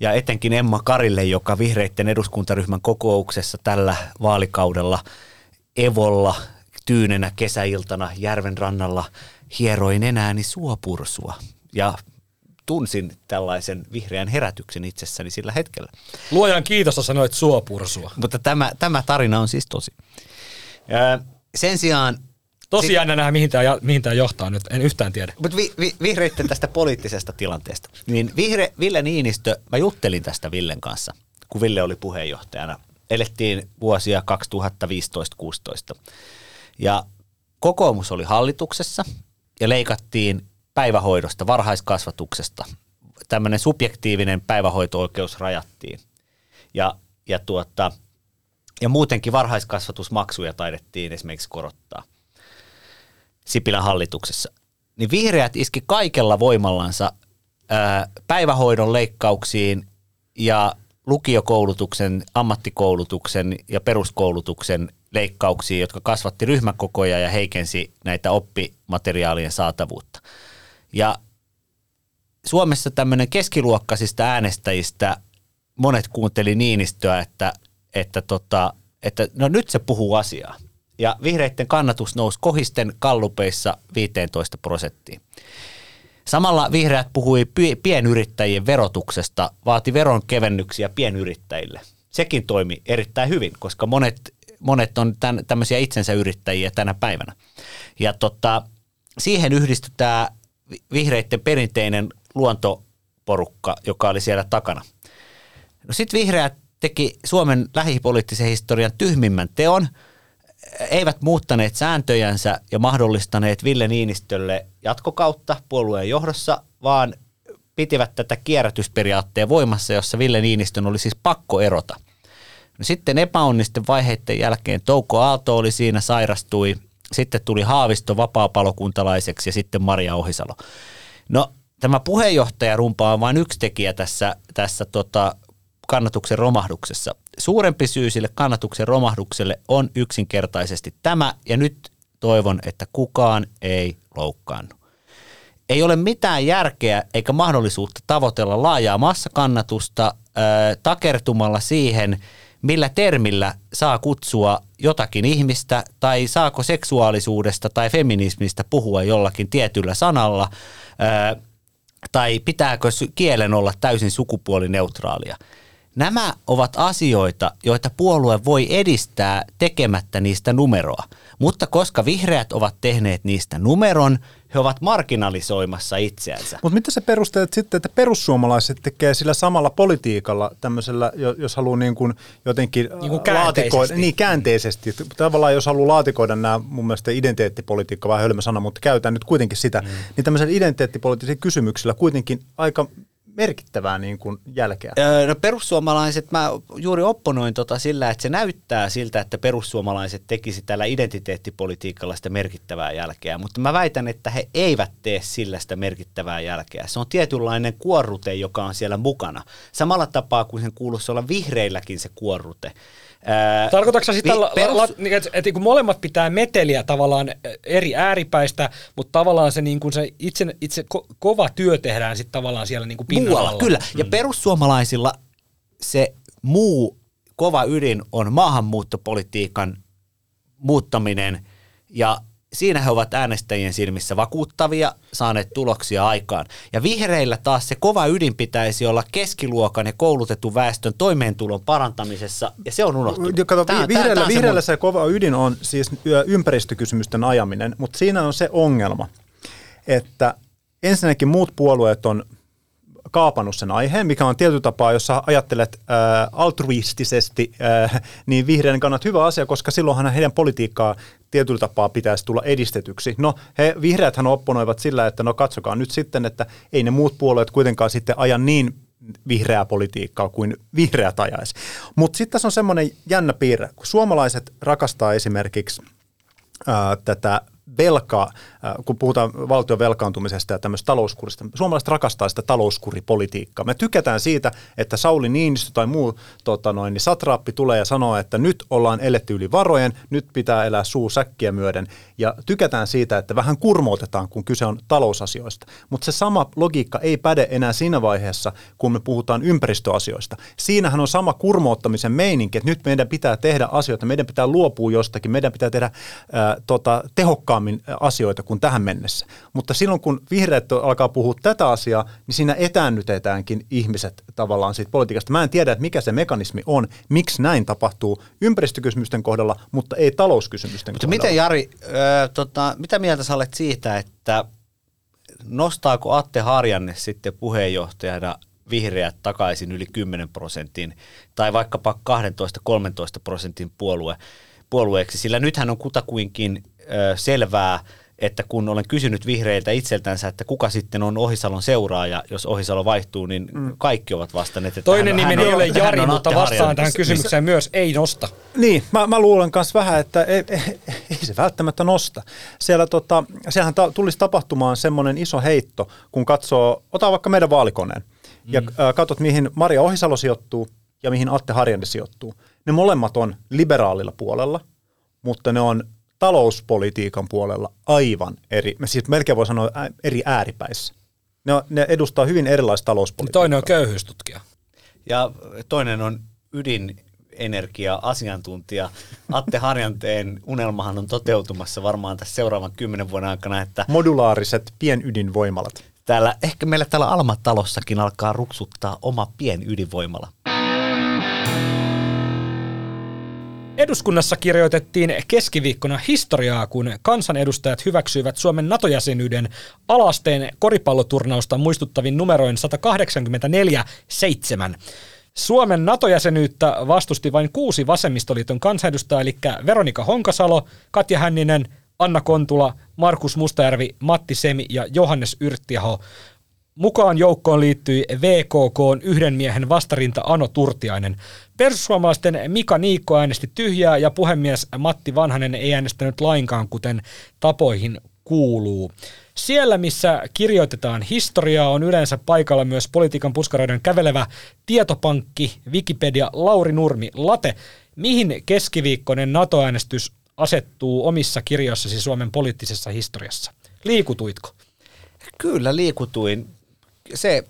ja etenkin Emma Karille, joka vihreitten eduskuntaryhmän kokouksessa tällä vaalikaudella Evolla tyynenä kesäiltana järven rannalla hieroin enääni suopursua ja tunsin tällaisen vihreän herätyksen itsessäni sillä hetkellä. Luojan kiitos, sanoit suopursua. Mutta tämä, tämä tarina on siis tosi. Sen sijaan... Tosi jännä nähdä, mihin tämä, mihin tämä johtaa nyt, en yhtään tiedä. Mutta vi, vi, vihreitten tästä poliittisesta tilanteesta. Niin vihre, Ville Niinistö, mä juttelin tästä Villen kanssa, kun Ville oli puheenjohtajana. Elettiin vuosia 2015-16. Ja kokoomus oli hallituksessa – ja leikattiin päivähoidosta, varhaiskasvatuksesta. Tämmöinen subjektiivinen päivähoito-oikeus rajattiin. Ja, ja, tuota, ja muutenkin varhaiskasvatusmaksuja taidettiin esimerkiksi korottaa Sipilän hallituksessa. Niin vihreät iski kaikella voimallansa päivähoidon leikkauksiin ja lukiokoulutuksen, ammattikoulutuksen ja peruskoulutuksen leikkauksiin, jotka kasvatti ryhmäkokoja ja heikensi näitä oppimateriaalien saatavuutta. Ja Suomessa tämmöinen keskiluokkaisista äänestäjistä monet kuunteli Niinistöä, että, että, tota, että no nyt se puhuu asiaa. Ja vihreiden kannatus nousi kohisten kallupeissa 15 prosenttiin. Samalla vihreät puhui pienyrittäjien verotuksesta, vaati veronkevennyksiä pienyrittäjille. Sekin toimi erittäin hyvin, koska monet monet on tämän, tämmöisiä itsensä yrittäjiä tänä päivänä. Ja tota, siihen yhdistetään vihreiden perinteinen luontoporukka, joka oli siellä takana. No sitten vihreät teki Suomen lähipoliittisen historian tyhmimmän teon, eivät muuttaneet sääntöjänsä ja mahdollistaneet Ville Niinistölle jatkokautta puolueen johdossa, vaan pitivät tätä kierrätysperiaatteen voimassa, jossa Ville Niinistön oli siis pakko erota – No sitten epäonnisten vaiheiden jälkeen Touko Aalto oli siinä, sairastui. Sitten tuli Haavisto vapaapalokuntalaiseksi ja sitten Maria Ohisalo. No tämä puheenjohtajarumpa on vain yksi tekijä tässä, tässä tota, kannatuksen romahduksessa. Suurempi syy sille kannatuksen romahdukselle on yksinkertaisesti tämä, ja nyt toivon, että kukaan ei loukkaannu. Ei ole mitään järkeä eikä mahdollisuutta tavoitella laajaa massakannatusta äh, takertumalla siihen, millä termillä saa kutsua jotakin ihmistä tai saako seksuaalisuudesta tai feminismistä puhua jollakin tietyllä sanalla tai pitääkö kielen olla täysin sukupuolineutraalia. Nämä ovat asioita, joita puolue voi edistää tekemättä niistä numeroa. Mutta koska vihreät ovat tehneet niistä numeron, he ovat marginalisoimassa itseänsä. Mutta mitä se perusteet sitten, että perussuomalaiset tekee sillä samalla politiikalla tämmöisellä, jos haluaa niin kuin jotenkin niin kuin laatikoida, niin käänteisesti. Tavallaan jos haluaa laatikoida nämä mun mielestä identiteettipolitiikka, vähän hölmö sana, mutta käytän nyt kuitenkin sitä, mm. niin tämmöisellä identiteettipoliittisilla kysymyksillä kuitenkin aika merkittävää niin kuin jälkeä? No perussuomalaiset, mä juuri opponoin tota sillä, että se näyttää siltä, että perussuomalaiset tekisi tällä identiteettipolitiikalla sitä merkittävää jälkeä, mutta mä väitän, että he eivät tee sillä sitä merkittävää jälkeä. Se on tietynlainen kuorrute, joka on siellä mukana. Samalla tapaa kuin sen kuuluisi olla vihreilläkin se kuorrute. Tarkoitatko sitä, vi- perus... la, että, että kun molemmat pitää meteliä tavallaan eri ääripäistä, mutta tavallaan se, niin kuin se itse, itse ko, kova työ tehdään sitten tavallaan siellä niin kuin Muualla, kyllä. Mm. Ja perussuomalaisilla se muu kova ydin on maahanmuuttopolitiikan muuttaminen ja siinä he ovat äänestäjien silmissä vakuuttavia, saaneet tuloksia aikaan. Ja vihreillä taas se kova ydin pitäisi olla keskiluokan ja koulutetun väestön toimeentulon parantamisessa, ja se on unohtunut. Kato, tää, vihreällä, tää, vihreällä se, mun... se kova ydin on siis ympäristökysymysten ajaminen, mutta siinä on se ongelma, että ensinnäkin muut puolueet on kaapannut sen aiheen, mikä on tietyllä tapaa, jos sä ajattelet äh, altruistisesti, äh, niin vihreän kannat hyvä asia, koska silloinhan heidän politiikkaa tietyllä tapaa pitäisi tulla edistetyksi. No, he, vihreäthän opponoivat sillä, että no katsokaa nyt sitten, että ei ne muut puolueet kuitenkaan sitten aja niin vihreää politiikkaa kuin vihreät ajaisi. Mutta sitten tässä on semmoinen jännä piirre, kun suomalaiset rakastaa esimerkiksi ää, tätä velkaa, äh, kun puhutaan valtion velkaantumisesta ja tämmöistä talouskurista, suomalaiset rakastaa sitä talouskuripolitiikkaa. Me tykätään siitä, että Sauli Niinistö tai muu tota noin, niin satraappi tulee ja sanoo, että nyt ollaan eletty yli varojen, nyt pitää elää suu säkkiä myöden. Ja tykätään siitä, että vähän kurmootetaan, kun kyse on talousasioista. Mutta se sama logiikka ei päde enää siinä vaiheessa, kun me puhutaan ympäristöasioista. Siinähän on sama kurmoottamisen meininki, että nyt meidän pitää tehdä asioita, meidän pitää luopua jostakin, meidän pitää tehdä ää, tota, tehokkaammin tehokkaammin asioita kuin tähän mennessä. Mutta silloin kun vihreät alkaa puhua tätä asiaa, niin siinä etäännytetäänkin ihmiset tavallaan siitä politiikasta. Mä en tiedä, että mikä se mekanismi on, miksi näin tapahtuu ympäristökysymysten kohdalla, mutta ei talouskysymysten mutta kohdalla. Miten Jari, äh, tota, mitä mieltä sä olet siitä, että nostaako Atte Harjanne sitten puheenjohtajana vihreät takaisin yli 10 prosentin tai vaikkapa 12-13 prosentin puolue, puolueeksi, sillä nythän on kutakuinkin selvää, että kun olen kysynyt vihreiltä itseltänsä, että kuka sitten on Ohisalon seuraaja, jos Ohisalo vaihtuu, niin mm. kaikki ovat vastanneet, että Toinen nimi ei ole Jari, mutta vastaan tähän kysymykseen myös ei nosta. Niin, mä, mä luulen myös vähän, että ei, ei, ei se välttämättä nosta. Siellä tota, siellähän ta, tulisi tapahtumaan semmoinen iso heitto, kun katsoo, ota vaikka meidän vaalikoneen, mm. ja äh, katsot mihin Maria Ohisalo sijoittuu ja mihin Atte Harjanne sijoittuu. Ne molemmat on liberaalilla puolella, mutta ne on talouspolitiikan puolella aivan eri, siis melkein voi sanoa eri ääripäissä. Ne, ne edustaa hyvin erilaista talouspolitiikkaa. Toinen on köyhyystutkija. Ja toinen on ydinenergia-asiantuntija. Atte Harjanteen unelmahan on toteutumassa varmaan tässä seuraavan kymmenen vuoden aikana. Että Modulaariset pienydinvoimalat. Täällä, ehkä meillä täällä Alma-talossakin alkaa ruksuttaa oma pienydinvoimala. Eduskunnassa kirjoitettiin keskiviikkona historiaa, kun kansanedustajat hyväksyivät Suomen NATO-jäsenyyden alasteen koripalloturnausta muistuttavin numeroin 184-7. Suomen NATO-jäsenyyttä vastusti vain kuusi vasemmistoliiton kansanedustajaa, eli Veronika Honkasalo, Katja Hänninen, Anna Kontula, Markus Mustajärvi, Matti Semi ja Johannes Yrttiaho. Mukaan joukkoon liittyi VKK yhden miehen vastarinta Ano Turtiainen. Perussuomalaisten Mika Niikko äänesti tyhjää ja puhemies Matti Vanhanen ei äänestänyt lainkaan, kuten tapoihin kuuluu. Siellä, missä kirjoitetaan historiaa, on yleensä paikalla myös politiikan puskaroiden kävelevä tietopankki, Wikipedia, Lauri Nurmi, Late. Mihin keskiviikkoinen NATO-äänestys asettuu omissa kirjoissasi Suomen poliittisessa historiassa? Liikutuitko? Kyllä liikutuin se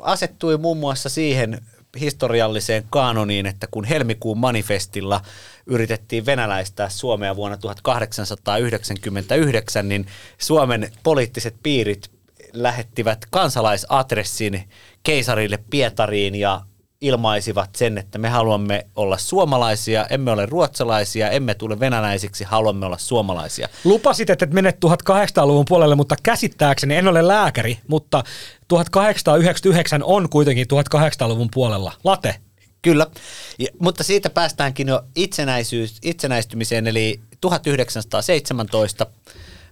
asettui muun muassa siihen historialliseen kanoniin, että kun helmikuun manifestilla yritettiin venäläistää Suomea vuonna 1899, niin Suomen poliittiset piirit lähettivät kansalaisadressin keisarille Pietariin ja ilmaisivat sen, että me haluamme olla suomalaisia, emme ole ruotsalaisia, emme tule venäläisiksi, haluamme olla suomalaisia. Lupasit, että menet 1800-luvun puolelle, mutta käsittääkseni, en ole lääkäri, mutta 1899 on kuitenkin 1800-luvun puolella. Late. Kyllä, ja, mutta siitä päästäänkin jo itsenäisyys, itsenäistymiseen, eli 1917.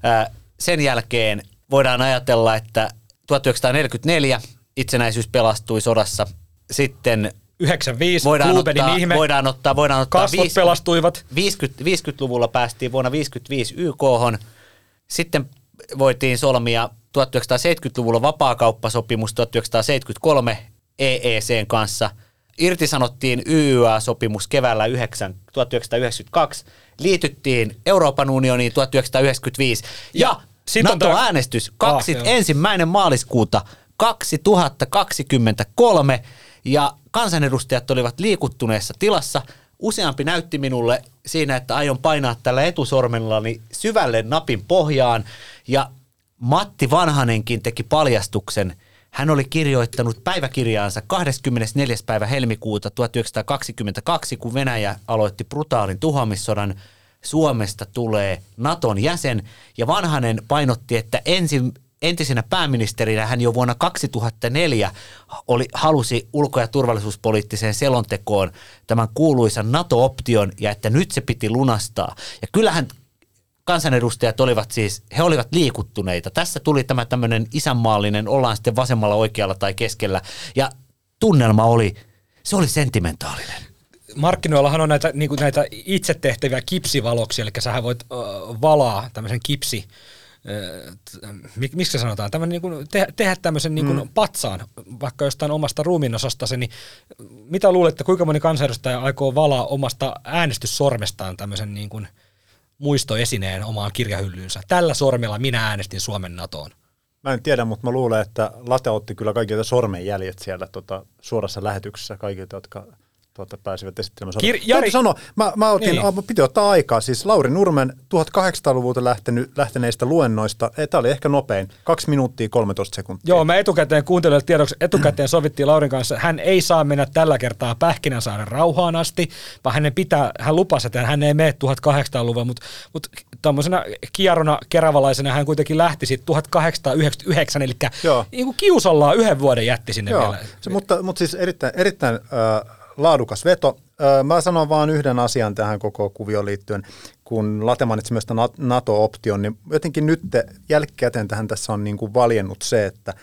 Ää, sen jälkeen voidaan ajatella, että 1944 itsenäisyys pelastui sodassa sitten 95, voidaan ottaa, ihme. Voidaan ottaa, voidaan ottaa Kasvot 50, pelastuivat. 50, 50-luvulla päästiin vuonna 55 YK. Sitten voitiin solmia 1970-luvulla vapaakauppasopimus 1973 EECn kanssa. Irtisanottiin YYA-sopimus keväällä 9, 1992. Liityttiin Euroopan unioniin 1995. Ja, ja NATO-äänestys kaksi, ah, ensimmäinen maaliskuuta 2023 ja kansanedustajat olivat liikuttuneessa tilassa. useampi näytti minulle siinä, että aion painaa tällä etusormellani syvälle napin pohjaan ja Matti Vanhanenkin teki paljastuksen. Hän oli kirjoittanut päiväkirjaansa 24. päivä helmikuuta 1922, kun Venäjä aloitti brutaalin tuhoamissodan. Suomesta tulee Naton jäsen ja Vanhanen painotti, että ensin, entisenä pääministerinä hän jo vuonna 2004 oli, halusi ulko- ja turvallisuuspoliittiseen selontekoon tämän kuuluisan NATO-option ja että nyt se piti lunastaa. Ja kyllähän kansanedustajat olivat siis, he olivat liikuttuneita. Tässä tuli tämä tämmöinen isänmaallinen, ollaan sitten vasemmalla, oikealla tai keskellä. Ja tunnelma oli, se oli sentimentaalinen. Markkinoillahan on näitä, niin näitä itse tehtäviä kipsivaloksia, eli sähän voit äh, valaa tämmöisen kipsi, miksi se sanotaan, tämmöinen niin kuin te, tehdä tämmöisen niin kuin mm. patsaan, vaikka jostain omasta ruumiinosastasi, niin mitä luulette, kuinka moni kansanedustaja aikoo valaa omasta äänestyssormestaan tämmöisen niin kuin muistoesineen omaan kirjahyllyynsä? Tällä sormella minä äänestin Suomen NATOon. Mä en tiedä, mutta mä luulen, että Late otti kyllä kaikilta sormenjäljet siellä tota, suorassa lähetyksessä kaikilta, jotka tuota, pääsivät esittelemään. Kir- Jari... sanoa, mä, mä otin, niin. a, piti ottaa aikaa, siis Lauri Nurmen 1800-luvulta lähtenyt, lähteneistä luennoista, eh, tämä oli ehkä nopein, 2 minuuttia 13 sekuntia. Joo, mä etukäteen kuuntelin tiedoksi, etukäteen sovittiin Laurin kanssa, hän ei saa mennä tällä kertaa Pähkinänsaaren rauhaan asti, vaan hänen pitää, hän lupasi, että hän ei mene 1800-luvulla, mutta, mutta tuommoisena kierrona keravalaisena hän kuitenkin lähti sitten 1899, eli Joo. niin kuin kiusallaan yhden vuoden jätti sinne Joo. vielä. Se, mutta, mutta siis erittäin, erittäin äh, laadukas veto. Mä sanon vain yhden asian tähän koko kuvioon liittyen. Kun Late mainitsi myös NATO-option, niin jotenkin nyt jälkikäteen tähän tässä on niin kuin valjennut se, että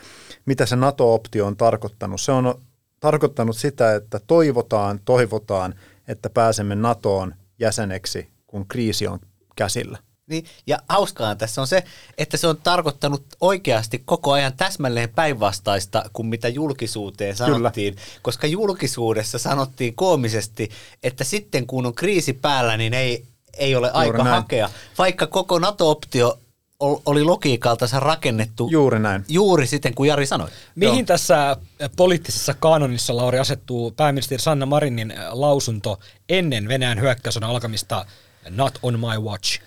mitä se NATO-optio on tarkoittanut. Se on tarkoittanut sitä, että toivotaan, toivotaan, että pääsemme NATOon jäseneksi, kun kriisi on käsillä. Niin, ja hauskaa tässä on se, että se on tarkoittanut oikeasti koko ajan täsmälleen päinvastaista kuin mitä julkisuuteen sanottiin, Kyllä. koska julkisuudessa sanottiin koomisesti, että sitten kun on kriisi päällä, niin ei, ei ole aika näin. hakea, vaikka koko NATO-optio oli logiikaltansa rakennettu juuri, näin. juuri siten kuin Jari sanoi. Mihin Joo. tässä poliittisessa kanonissa, Lauri, asettuu pääministeri Sanna Marinin lausunto ennen Venäjän hyökkäysodan alkamista Not on my watch?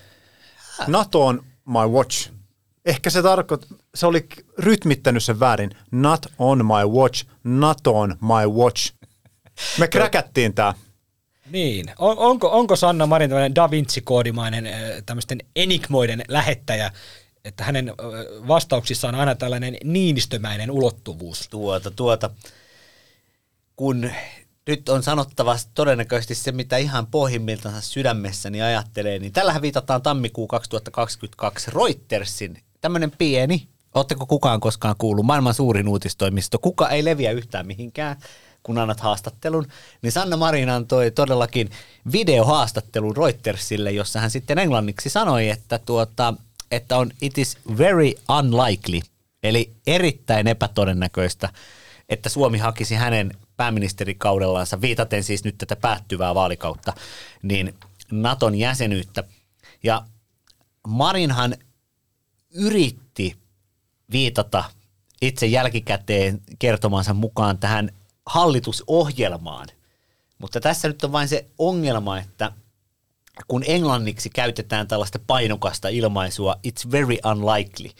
NATO on my watch. Ehkä se tarkoit, se oli rytmittänyt sen väärin. Not on my watch, NATO on my watch. Me (laughs) kräkättiin tää. Niin. On, onko, onko Sanna Marin tämmöinen Da Vinci-koodimainen tämmöisten enigmoiden lähettäjä, että hänen vastauksissaan on aina tällainen niinistömäinen ulottuvuus? Tuota, tuota. Kun nyt on sanottava todennäköisesti se, mitä ihan pohjimmiltansa sydämessäni ajattelee, niin tällähän viitataan tammikuu 2022 Reutersin, tämmöinen pieni, Oletteko kukaan koskaan kuullut, maailman suurin uutistoimisto, kuka ei leviä yhtään mihinkään, kun annat haastattelun, niin Sanna Marin antoi todellakin videohaastattelun Reutersille, jossa hän sitten englanniksi sanoi, että, tuota, että on it is very unlikely, eli erittäin epätodennäköistä, että Suomi hakisi hänen pääministerikaudellansa, viitaten siis nyt tätä päättyvää vaalikautta, niin Naton jäsenyyttä. Ja Marinhan yritti viitata itse jälkikäteen kertomansa mukaan tähän hallitusohjelmaan. Mutta tässä nyt on vain se ongelma, että kun englanniksi käytetään tällaista painokasta ilmaisua, it's very unlikely,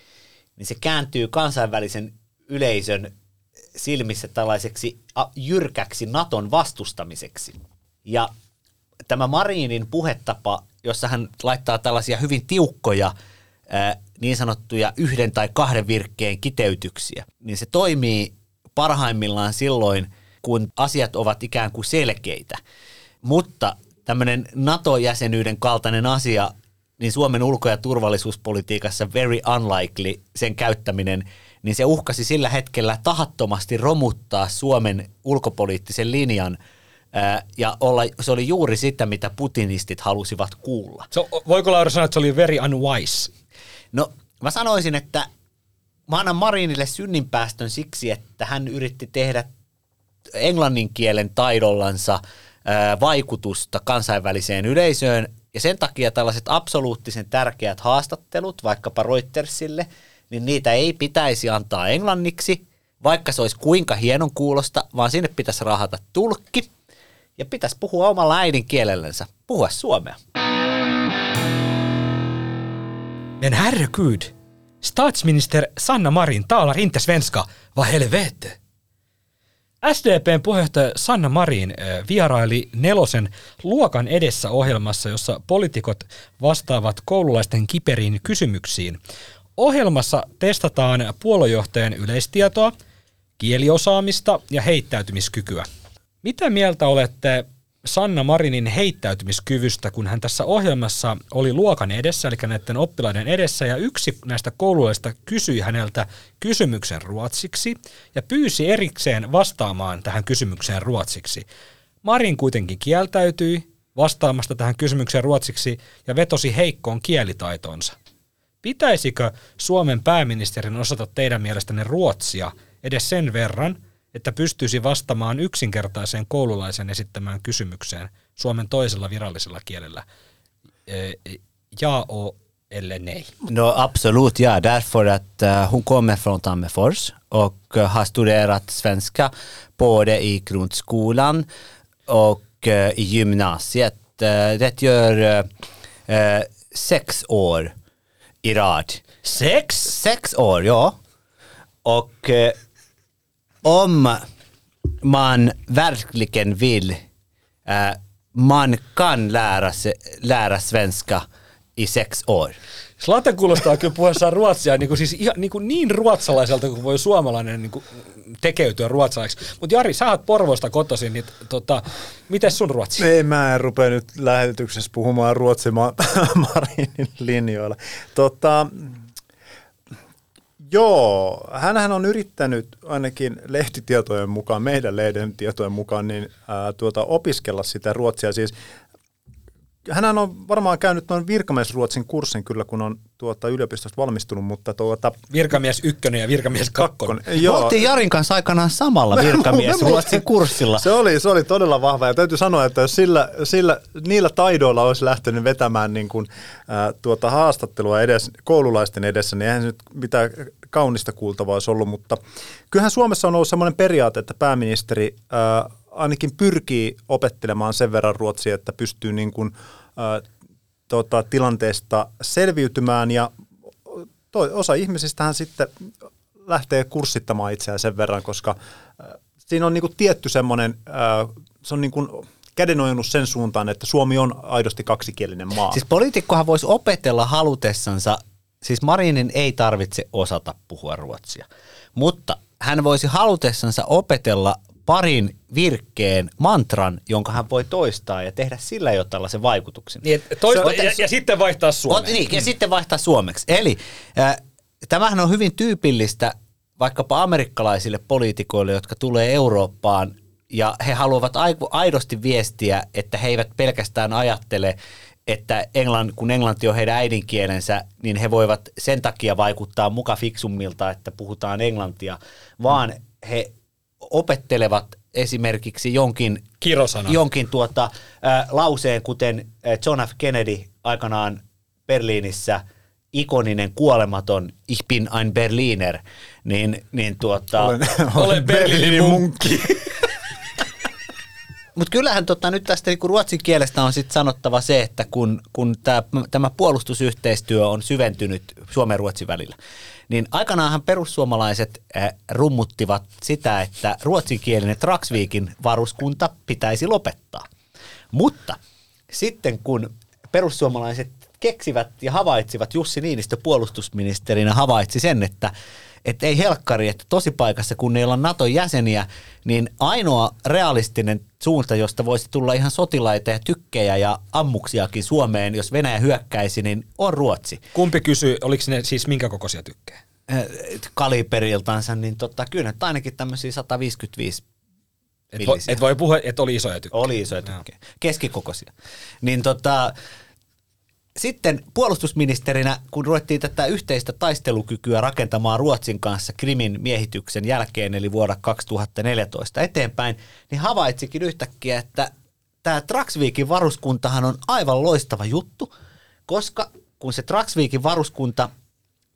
niin se kääntyy kansainvälisen yleisön silmissä tällaiseksi jyrkäksi Naton vastustamiseksi. Ja tämä Marinin puhetapa, jossa hän laittaa tällaisia hyvin tiukkoja niin sanottuja yhden tai kahden virkkeen kiteytyksiä, niin se toimii parhaimmillaan silloin, kun asiat ovat ikään kuin selkeitä. Mutta tämmöinen NATO-jäsenyyden kaltainen asia, niin Suomen ulko- ja turvallisuuspolitiikassa very unlikely sen käyttäminen – niin se uhkasi sillä hetkellä tahattomasti romuttaa Suomen ulkopoliittisen linjan ja olla, se oli juuri sitä, mitä putinistit halusivat kuulla. So, voiko Laura sanoa, että se oli very unwise? No mä sanoisin, että mä annan Marinille synninpäästön siksi, että hän yritti tehdä englannin kielen taidollansa vaikutusta kansainväliseen yleisöön, ja sen takia tällaiset absoluuttisen tärkeät haastattelut, vaikkapa Reutersille – niin niitä ei pitäisi antaa englanniksi, vaikka se olisi kuinka hienon kuulosta, vaan sinne pitäisi rahata tulkki. ja pitäisi puhua omalla äidinkielellänsä, puhua suomea. Men herregud, statsminister Sanna Marin talar inte svenska, vad helvete. SDPn puheenjohtaja Sanna Marin ö, vieraili nelosen luokan edessä ohjelmassa, jossa poliitikot vastaavat koululaisten kiperiin kysymyksiin. Ohjelmassa testataan puoluejohtajan yleistietoa, kieliosaamista ja heittäytymiskykyä. Mitä mieltä olette Sanna Marinin heittäytymiskyvystä, kun hän tässä ohjelmassa oli luokan edessä, eli näiden oppilaiden edessä, ja yksi näistä kouluista kysyi häneltä kysymyksen ruotsiksi ja pyysi erikseen vastaamaan tähän kysymykseen ruotsiksi. Marin kuitenkin kieltäytyi vastaamasta tähän kysymykseen ruotsiksi ja vetosi heikkoon kielitaitonsa. Pitäisikö Suomen pääministerin osata teidän mielestänne ruotsia edes sen verran, että pystyisi vastaamaan yksinkertaiseen koululaisen esittämään kysymykseen Suomen toisella virallisella kielellä? Eh, Ja o eller nej? No absolut ja, därför att uh, hon kommer från Tammerfors och uh, har studerat svenska både i grundskolan och uh, i gymnasiet. Uh, det gör sex år i rad. Sex? Sex år, ja. Och eh, om man verkligen vill, eh, man kan lära, sig lära svenska i sex år. Slate kuulostaa kyllä puheessaan ruotsia niin, kuin siis ihan, niin, kuin niin ruotsalaiselta kuin voi suomalainen niin kuin tekeytyä ruotsalaisiksi. Mutta Jari, sä oot Porvoista kotoisin, niin tota, miten sun ruotsi? Ei, mä en rupea nyt lähetyksessä puhumaan Ruotsin ma- (laughs) Marinin linjoilla. Tota, joo, hänhän on yrittänyt ainakin lehtitietojen mukaan, meidän lehden tietojen mukaan, niin ää, tuota, opiskella sitä ruotsia. Siis hänhän on varmaan käynyt noin virkamiesruotsin kurssin kyllä, kun on tuota, yliopistosta valmistunut, mutta tuota, Virkamies ykkönen ja virkamies kakkonen. Me oltiin Jarin kanssa aikanaan samalla virkamies Ruotsin kurssilla. Se oli, se oli todella vahva ja täytyy sanoa, että jos sillä, sillä, niillä taidoilla olisi lähtenyt vetämään niin kuin, ää, tuota haastattelua edes, koululaisten edessä, niin eihän se nyt mitään kaunista kuultavaa olisi ollut, mutta kyllähän Suomessa on ollut sellainen periaate, että pääministeri ää, ainakin pyrkii opettelemaan sen verran ruotsia, että pystyy niin kuin, ää, tota, tilanteesta selviytymään ja toi, osa ihmisistähän sitten lähtee kurssittamaan itseään sen verran, koska äh, siinä on niinku tietty semmoinen, äh, se on niinku kädenojennus sen suuntaan, että Suomi on aidosti kaksikielinen maa. Siis poliitikkohan voisi opetella halutessansa, siis Marinin ei tarvitse osata puhua ruotsia, mutta hän voisi halutessansa opetella parin virkkeen mantran, jonka hän voi toistaa ja tehdä sillä jo tällaisen vaikutuksen. Niin, toista, ja, ja, sitten vaihtaa Suomeen. Ot, niin, ja sitten vaihtaa suomeksi. Eli äh, tämähän on hyvin tyypillistä vaikkapa amerikkalaisille poliitikoille, jotka tulee Eurooppaan ja he haluavat aidosti viestiä, että he eivät pelkästään ajattele, että Englann, kun englanti on heidän äidinkielensä, niin he voivat sen takia vaikuttaa muka fiksummilta, että puhutaan englantia, vaan he opettelevat esimerkiksi jonkin Kirosana. jonkin tuota, ä, lauseen, kuten John F. Kennedy aikanaan Berliinissä, ikoninen kuolematon Ich bin ein Berliner, niin, niin tuota, olen, Olen Berliinin munkki. (laughs) mutta kyllähän tota, nyt tästä niin ruotsin kielestä on sit sanottava se, että kun, kun tää, tämä puolustusyhteistyö on syventynyt Suomen ja Ruotsin välillä, niin aikanaanhan perussuomalaiset äh, rummuttivat sitä, että ruotsinkielinen Traksviikin varuskunta pitäisi lopettaa. Mutta sitten kun perussuomalaiset keksivät ja havaitsivat, Jussi Niinistö puolustusministerinä havaitsi sen, että että ei helkkari, että tosipaikassa kun ne on Naton jäseniä, niin ainoa realistinen suunta, josta voisi tulla ihan sotilaita ja tykkejä ja ammuksiakin Suomeen, jos Venäjä hyökkäisi, niin on Ruotsi. Kumpi kysyy, oliko ne siis minkä kokoisia tykkejä? Äh, Kaliberiltansa, niin tota, kyllä nyt ainakin tämmöisiä 155 Et millisiä. et voi puhua, että oli isoja tykkejä. Oli isoja tykkejä. Keskikokoisia. Niin tota, sitten puolustusministerinä, kun ruvettiin tätä yhteistä taistelukykyä rakentamaan Ruotsin kanssa Krimin miehityksen jälkeen, eli vuonna 2014 eteenpäin, niin havaitsikin yhtäkkiä, että tämä Traksviikin varuskuntahan on aivan loistava juttu, koska kun se Traksviikin varuskunta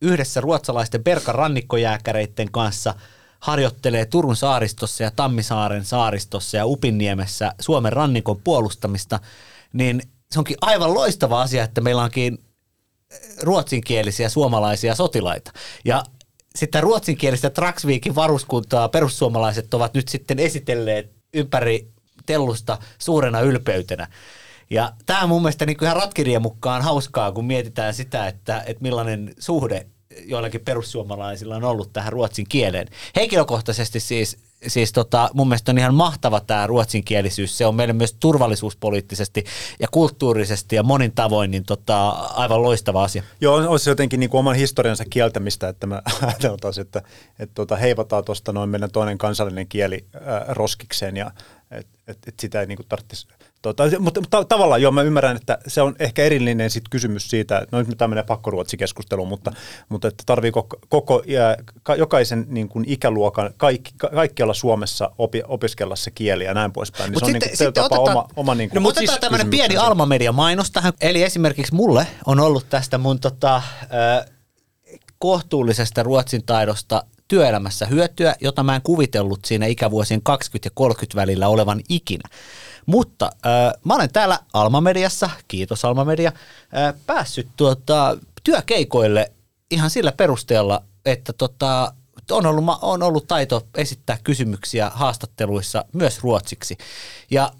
yhdessä ruotsalaisten Berkan rannikkojääkäreiden kanssa harjoittelee Turun saaristossa ja Tammisaaren saaristossa ja Upinniemessä Suomen rannikon puolustamista, niin se onkin aivan loistava asia, että meillä onkin ruotsinkielisiä suomalaisia sotilaita. Ja sitten ruotsinkielistä Traksviikin varuskuntaa perussuomalaiset ovat nyt sitten esitelleet ympäri tellusta suurena ylpeytenä. Ja tämä on mun mielestä niin ihan ratkirien mukaan hauskaa, kun mietitään sitä, että, että millainen suhde joillakin perussuomalaisilla on ollut tähän ruotsin kieleen. Henkilökohtaisesti siis, siis tota, mun mielestä on ihan mahtava tämä ruotsinkielisyys. Se on meille myös turvallisuuspoliittisesti ja kulttuurisesti ja monin tavoin niin tota, aivan loistava asia. Joo, on, on se jotenkin niin kuin oman historiansa kieltämistä, että mä (laughs) ajattelen taas, että, että tuota, heivataan tuosta noin meidän toinen kansallinen kieli äh, roskikseen ja että et, et sitä ei niin kuin tarvitsisi Tota, mutta ta- tavallaan joo, mä ymmärrän, että se on ehkä erillinen sit kysymys siitä, että no nyt tämä menee pakkoruotsikeskusteluun, mutta, mutta että tarvii koko, koko ka, jokaisen niin kuin ikäluokan kaikki, ka, kaikkialla Suomessa opi, opiskella se kieli ja näin poispäin. Niin Mut se sitten, on niin sitten tapa otetaan, oma, oma niin kuin no, mutta otetaan siis tämmöinen pieni kysymyksensä. Alma Media mainos tähän. Eli esimerkiksi mulle on ollut tästä mun tota, äh, kohtuullisesta ruotsin taidosta työelämässä hyötyä, jota mä en kuvitellut siinä ikävuosien 20 ja 30 välillä olevan ikinä. Mutta äh, mä olen täällä Alma-mediassa, kiitos Alma-media, äh, päässyt tuota, työkeikoille ihan sillä perusteella, että tota, on, ollut, on ollut taito esittää kysymyksiä haastatteluissa myös ruotsiksi. Ja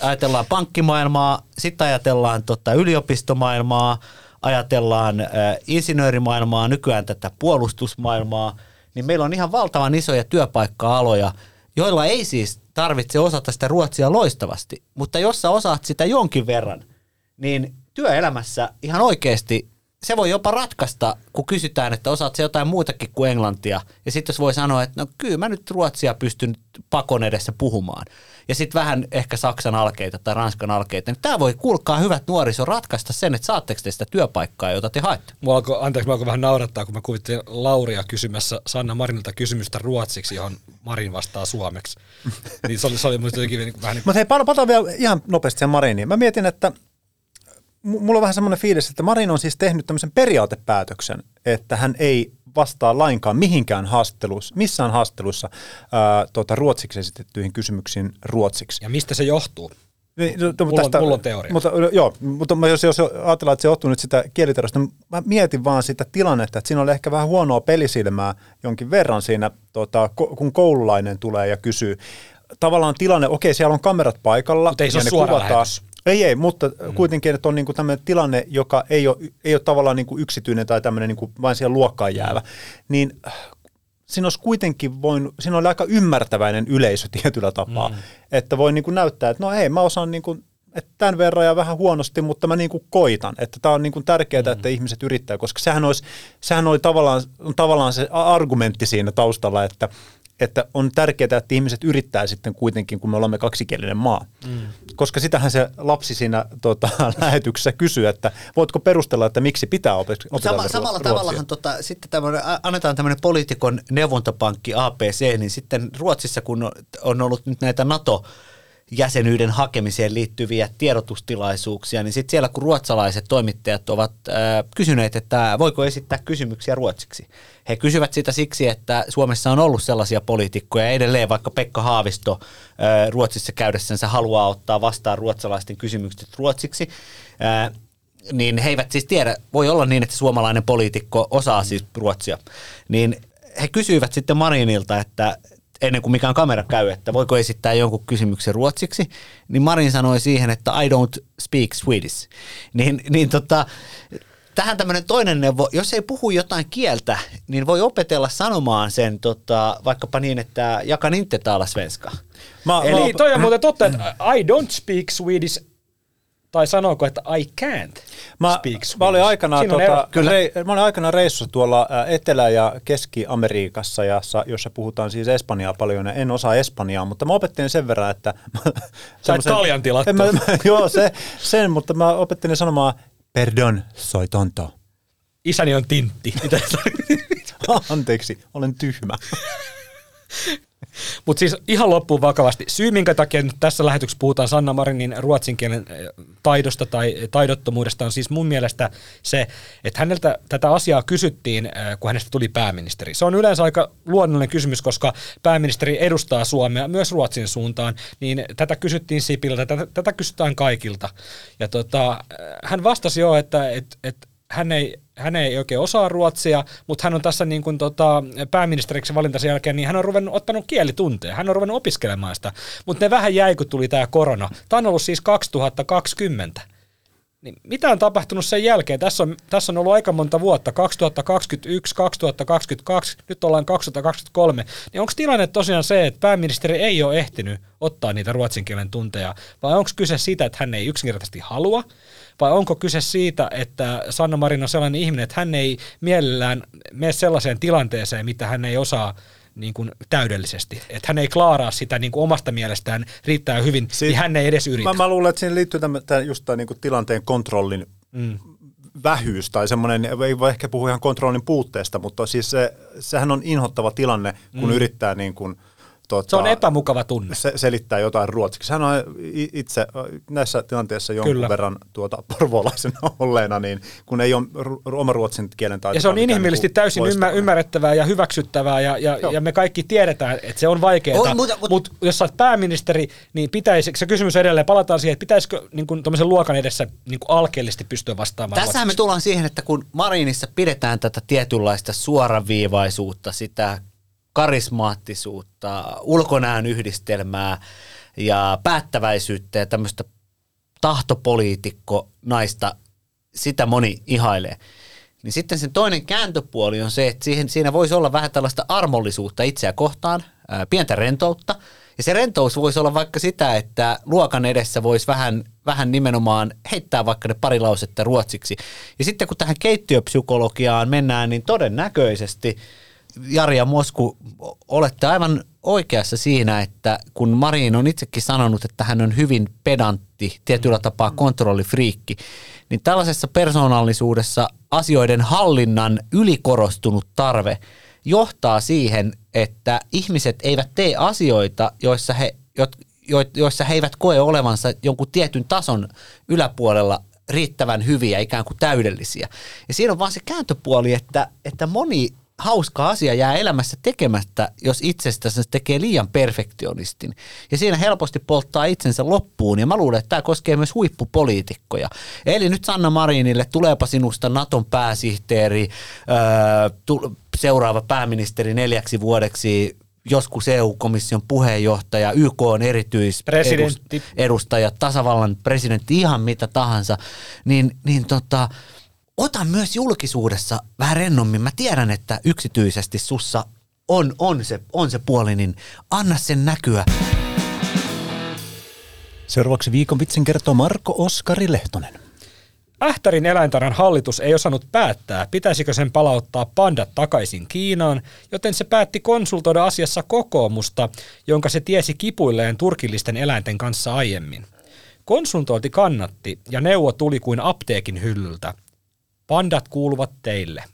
ajatellaan pankkimaailmaa, sitten ajatellaan tota, yliopistomaailmaa, ajatellaan äh, insinöörimaailmaa, nykyään tätä puolustusmaailmaa, niin meillä on ihan valtavan isoja työpaikka-aloja, joilla ei siis tarvitse osata sitä ruotsia loistavasti, mutta jos sä osaat sitä jonkin verran, niin työelämässä ihan oikeasti se voi jopa ratkaista, kun kysytään, että osaat se jotain muutakin kuin englantia. Ja sitten jos voi sanoa, että no kyllä mä nyt ruotsia pystyn pakon edessä puhumaan. Ja sitten vähän ehkä Saksan alkeita tai Ranskan alkeita. Niin tämä voi kuulkaa hyvät nuoriso ratkaista sen, että saatteko te sitä työpaikkaa, jota te haette. Mua alkoi, anteeksi, mä alkoi vähän naurattaa, kun mä kuvittelin Lauria kysymässä Sanna Marinilta kysymystä ruotsiksi, johon Marin vastaa suomeksi. (laughs) niin se oli, se oli musta jotenkin niin vähän niin kuin, Mutta hei, palataan vielä ihan nopeasti sen Mariniin. Mä mietin, että mu- mulla on vähän semmoinen fiilis, että Marin on siis tehnyt tämmöisen periaatepäätöksen, että hän ei vastaa lainkaan mihinkään haastatteluissa, missään haastatteluissa ää, tota, ruotsiksi esitettyihin kysymyksiin ruotsiksi. ja mistä se johtuu? Niin, no, Mulla on- mulla on teoria. Mutta, joo, mutta jos, jos ajatellaan, että se johtuu nyt sitä kielitiedosta, niin mä mietin vaan sitä tilannetta, että siinä oli ehkä vähän huonoa pelisilmää jonkin verran siinä, tota, kun koululainen tulee ja kysyy. Tavallaan tilanne, okei, siellä on kamerat paikalla. Mutta ei se ja ole ne suora kuvataan. lähetys. Ei, ei, mutta mm. kuitenkin, että on niinku tämmöinen tilanne, joka ei ole, ei ole tavallaan niinku yksityinen tai tämmöinen niinku vain siihen luokkaan jäävä, niin äh, siinä olisi kuitenkin voinut, siinä oli aika ymmärtäväinen yleisö (laughs) tietyllä tapaa, mm. että voi niinku näyttää, että no ei, mä osaan niinku, että tämän verran ja vähän huonosti, mutta mä niinku koitan, että tämä on niinku tärkeää, mm. että ihmiset yrittää, koska sehän, olisi, sehän oli tavallaan, tavallaan se argumentti siinä taustalla, että että on tärkeää, että ihmiset yrittää sitten kuitenkin, kun me olemme kaksikielinen maa. Mm. Koska sitähän se lapsi siinä tota, (laughs) lähetyksessä kysyy, että voitko perustella, että miksi pitää opet- opetella Sama, ruotsia? samalla tavallahan tota, sitten tämmönen, annetaan tämmöinen poliitikon neuvontapankki APC, niin sitten Ruotsissa, kun on ollut nyt näitä NATO jäsenyyden hakemiseen liittyviä tiedotustilaisuuksia, niin sitten siellä kun ruotsalaiset toimittajat ovat äh, kysyneet, että voiko esittää kysymyksiä ruotsiksi. He kysyvät sitä siksi, että Suomessa on ollut sellaisia poliitikkoja edelleen, vaikka Pekka Haavisto äh, Ruotsissa käydessänsä haluaa ottaa vastaan ruotsalaisten kysymykset ruotsiksi. Äh, niin he eivät siis tiedä, voi olla niin, että suomalainen poliitikko osaa siis ruotsia, niin he kysyivät sitten Marinilta, että ennen kuin mikään kamera käy, että voiko esittää jonkun kysymyksen ruotsiksi, niin Marin sanoi siihen, että I don't speak Swedish. Niin, niin tota, tähän tämmöinen toinen neuvo, jos ei puhu jotain kieltä, niin voi opetella sanomaan sen tota, vaikkapa niin, että jakan inte tala svenska. Mä, Eli mä, niin, toi on muuten totta, että I don't speak Swedish, tai sanooko, että I can't Mä, speak Swedish. mä, olin aikanaan, tota. Kyllä. rei, mä olin aikanaan reissussa tuolla Etelä- ja Keski-Amerikassa, jossa, jossa puhutaan siis espanjaa paljon. Ja en osaa espanjaa, mutta mä opettelin sen verran, että... (laughs) semmosen- kaljan tilattua. En Mä, (laughs) mä, joo, se, sen, mutta mä opettelin sanomaan, perdon, soy tonto. Isäni on tintti. (laughs) Anteeksi, olen tyhmä. Mutta siis ihan loppuun vakavasti. Syy, minkä takia nyt tässä lähetyksessä puhutaan Sanna Marinin ruotsin kielen eh, taidosta tai taidottomuudesta, on siis mun mielestä se, että häneltä tätä asiaa kysyttiin, eh, kun hänestä tuli pääministeri. Se on yleensä aika luonnollinen kysymys, koska pääministeri edustaa Suomea myös Ruotsin suuntaan, niin tätä kysyttiin Sipiltä, tätä, tätä kysytään kaikilta. Ja tota, eh, hän vastasi jo, että et, et hän ei, hän ei oikein osaa ruotsia, mutta hän on tässä niin kuin tota, pääministeriksi valintansa jälkeen, niin hän on ruvennut ottanut kielitunteja, hän on ruvennut opiskelemaan sitä, mutta ne vähän jäi, kun tuli tämä korona. Tämä on ollut siis 2020. Niin mitä on tapahtunut sen jälkeen? Tässä on, tässä on ollut aika monta vuotta, 2021, 2022, nyt ollaan 2023. Niin onko tilanne tosiaan se, että pääministeri ei ole ehtinyt ottaa niitä ruotsin kielen tunteja, vai onko kyse siitä, että hän ei yksinkertaisesti halua, vai onko kyse siitä, että Sanna Marin on sellainen ihminen, että hän ei mielellään mene sellaiseen tilanteeseen, mitä hän ei osaa niin kuin täydellisesti. Että hän ei klaaraa sitä niin kuin omasta mielestään riittää hyvin, Siit, niin hän ei edes yritä. Mä, mä luulen, että siihen liittyy tämän, tämän just tämän niin kuin tilanteen kontrollin mm. vähyys tai semmoinen, ei voi ehkä puhua ihan kontrollin puutteesta, mutta siis se, sehän on inhottava tilanne, kun mm. yrittää niin kuin – Tota, se on epämukava tunne. Se, selittää jotain ruotsiksi. Hän on itse näissä tilanteissa jonkun Kyllä. verran tuota, porvolaisena (laughs) olleena, niin kun ei ole oma ruotsin kielen taito. Ja se on inhimillisesti täysin loistavaa. ymmärrettävää ja hyväksyttävää, ja, ja, ja me kaikki tiedetään, että se on vaikeaa. Mutta mut, mut, jos sä oot pääministeri, niin pitäisi, se kysymys edelleen, palataan siihen, että pitäisikö niin kun, luokan edessä niin alkeellisesti pystyä vastaamaan Tässähän me tullaan siihen, että kun Marinissa pidetään tätä tietynlaista suoraviivaisuutta, sitä karismaattisuutta, ulkonäön yhdistelmää ja päättäväisyyttä ja tämmöistä tahtopoliitikko naista, sitä moni ihailee. Niin sitten sen toinen kääntöpuoli on se, että siihen, siinä voisi olla vähän tällaista armollisuutta itseä kohtaan, ää, pientä rentoutta. Ja se rentous voisi olla vaikka sitä, että luokan edessä voisi vähän, vähän nimenomaan heittää vaikka ne pari lausetta ruotsiksi. Ja sitten kun tähän keittiöpsykologiaan mennään, niin todennäköisesti – Jari ja Mosku, olette aivan oikeassa siinä, että kun Marin on itsekin sanonut, että hän on hyvin pedantti, tietyllä tapaa kontrollifriikki, niin tällaisessa persoonallisuudessa asioiden hallinnan ylikorostunut tarve johtaa siihen, että ihmiset eivät tee asioita, joissa he, joissa he eivät koe olevansa jonkun tietyn tason yläpuolella riittävän hyviä, ikään kuin täydellisiä. Ja siinä on vaan se kääntöpuoli, että, että moni hauska asia jää elämässä tekemättä, jos itsestänsä tekee liian perfektionistin. Ja siinä helposti polttaa itsensä loppuun, ja mä luulen, että tämä koskee myös huippupoliitikkoja. Eli nyt Sanna Marinille, tuleepa sinusta Naton pääsihteeri, öö, seuraava pääministeri neljäksi vuodeksi, joskus EU-komission puheenjohtaja, YK on erityisedustaja, tasavallan presidentti, ihan mitä tahansa, niin, niin tota, ota myös julkisuudessa vähän rennommin. Mä tiedän, että yksityisesti sussa on, on, se, on se puoli, niin anna sen näkyä. Seuraavaksi viikon vitsin kertoo Marko Oskari Lehtonen. Ähtärin eläintarhan hallitus ei osannut päättää, pitäisikö sen palauttaa pandat takaisin Kiinaan, joten se päätti konsultoida asiassa kokoomusta, jonka se tiesi kipuilleen turkillisten eläinten kanssa aiemmin. Konsultointi kannatti ja neuvo tuli kuin apteekin hyllyltä – Pandat kuuluvat teille.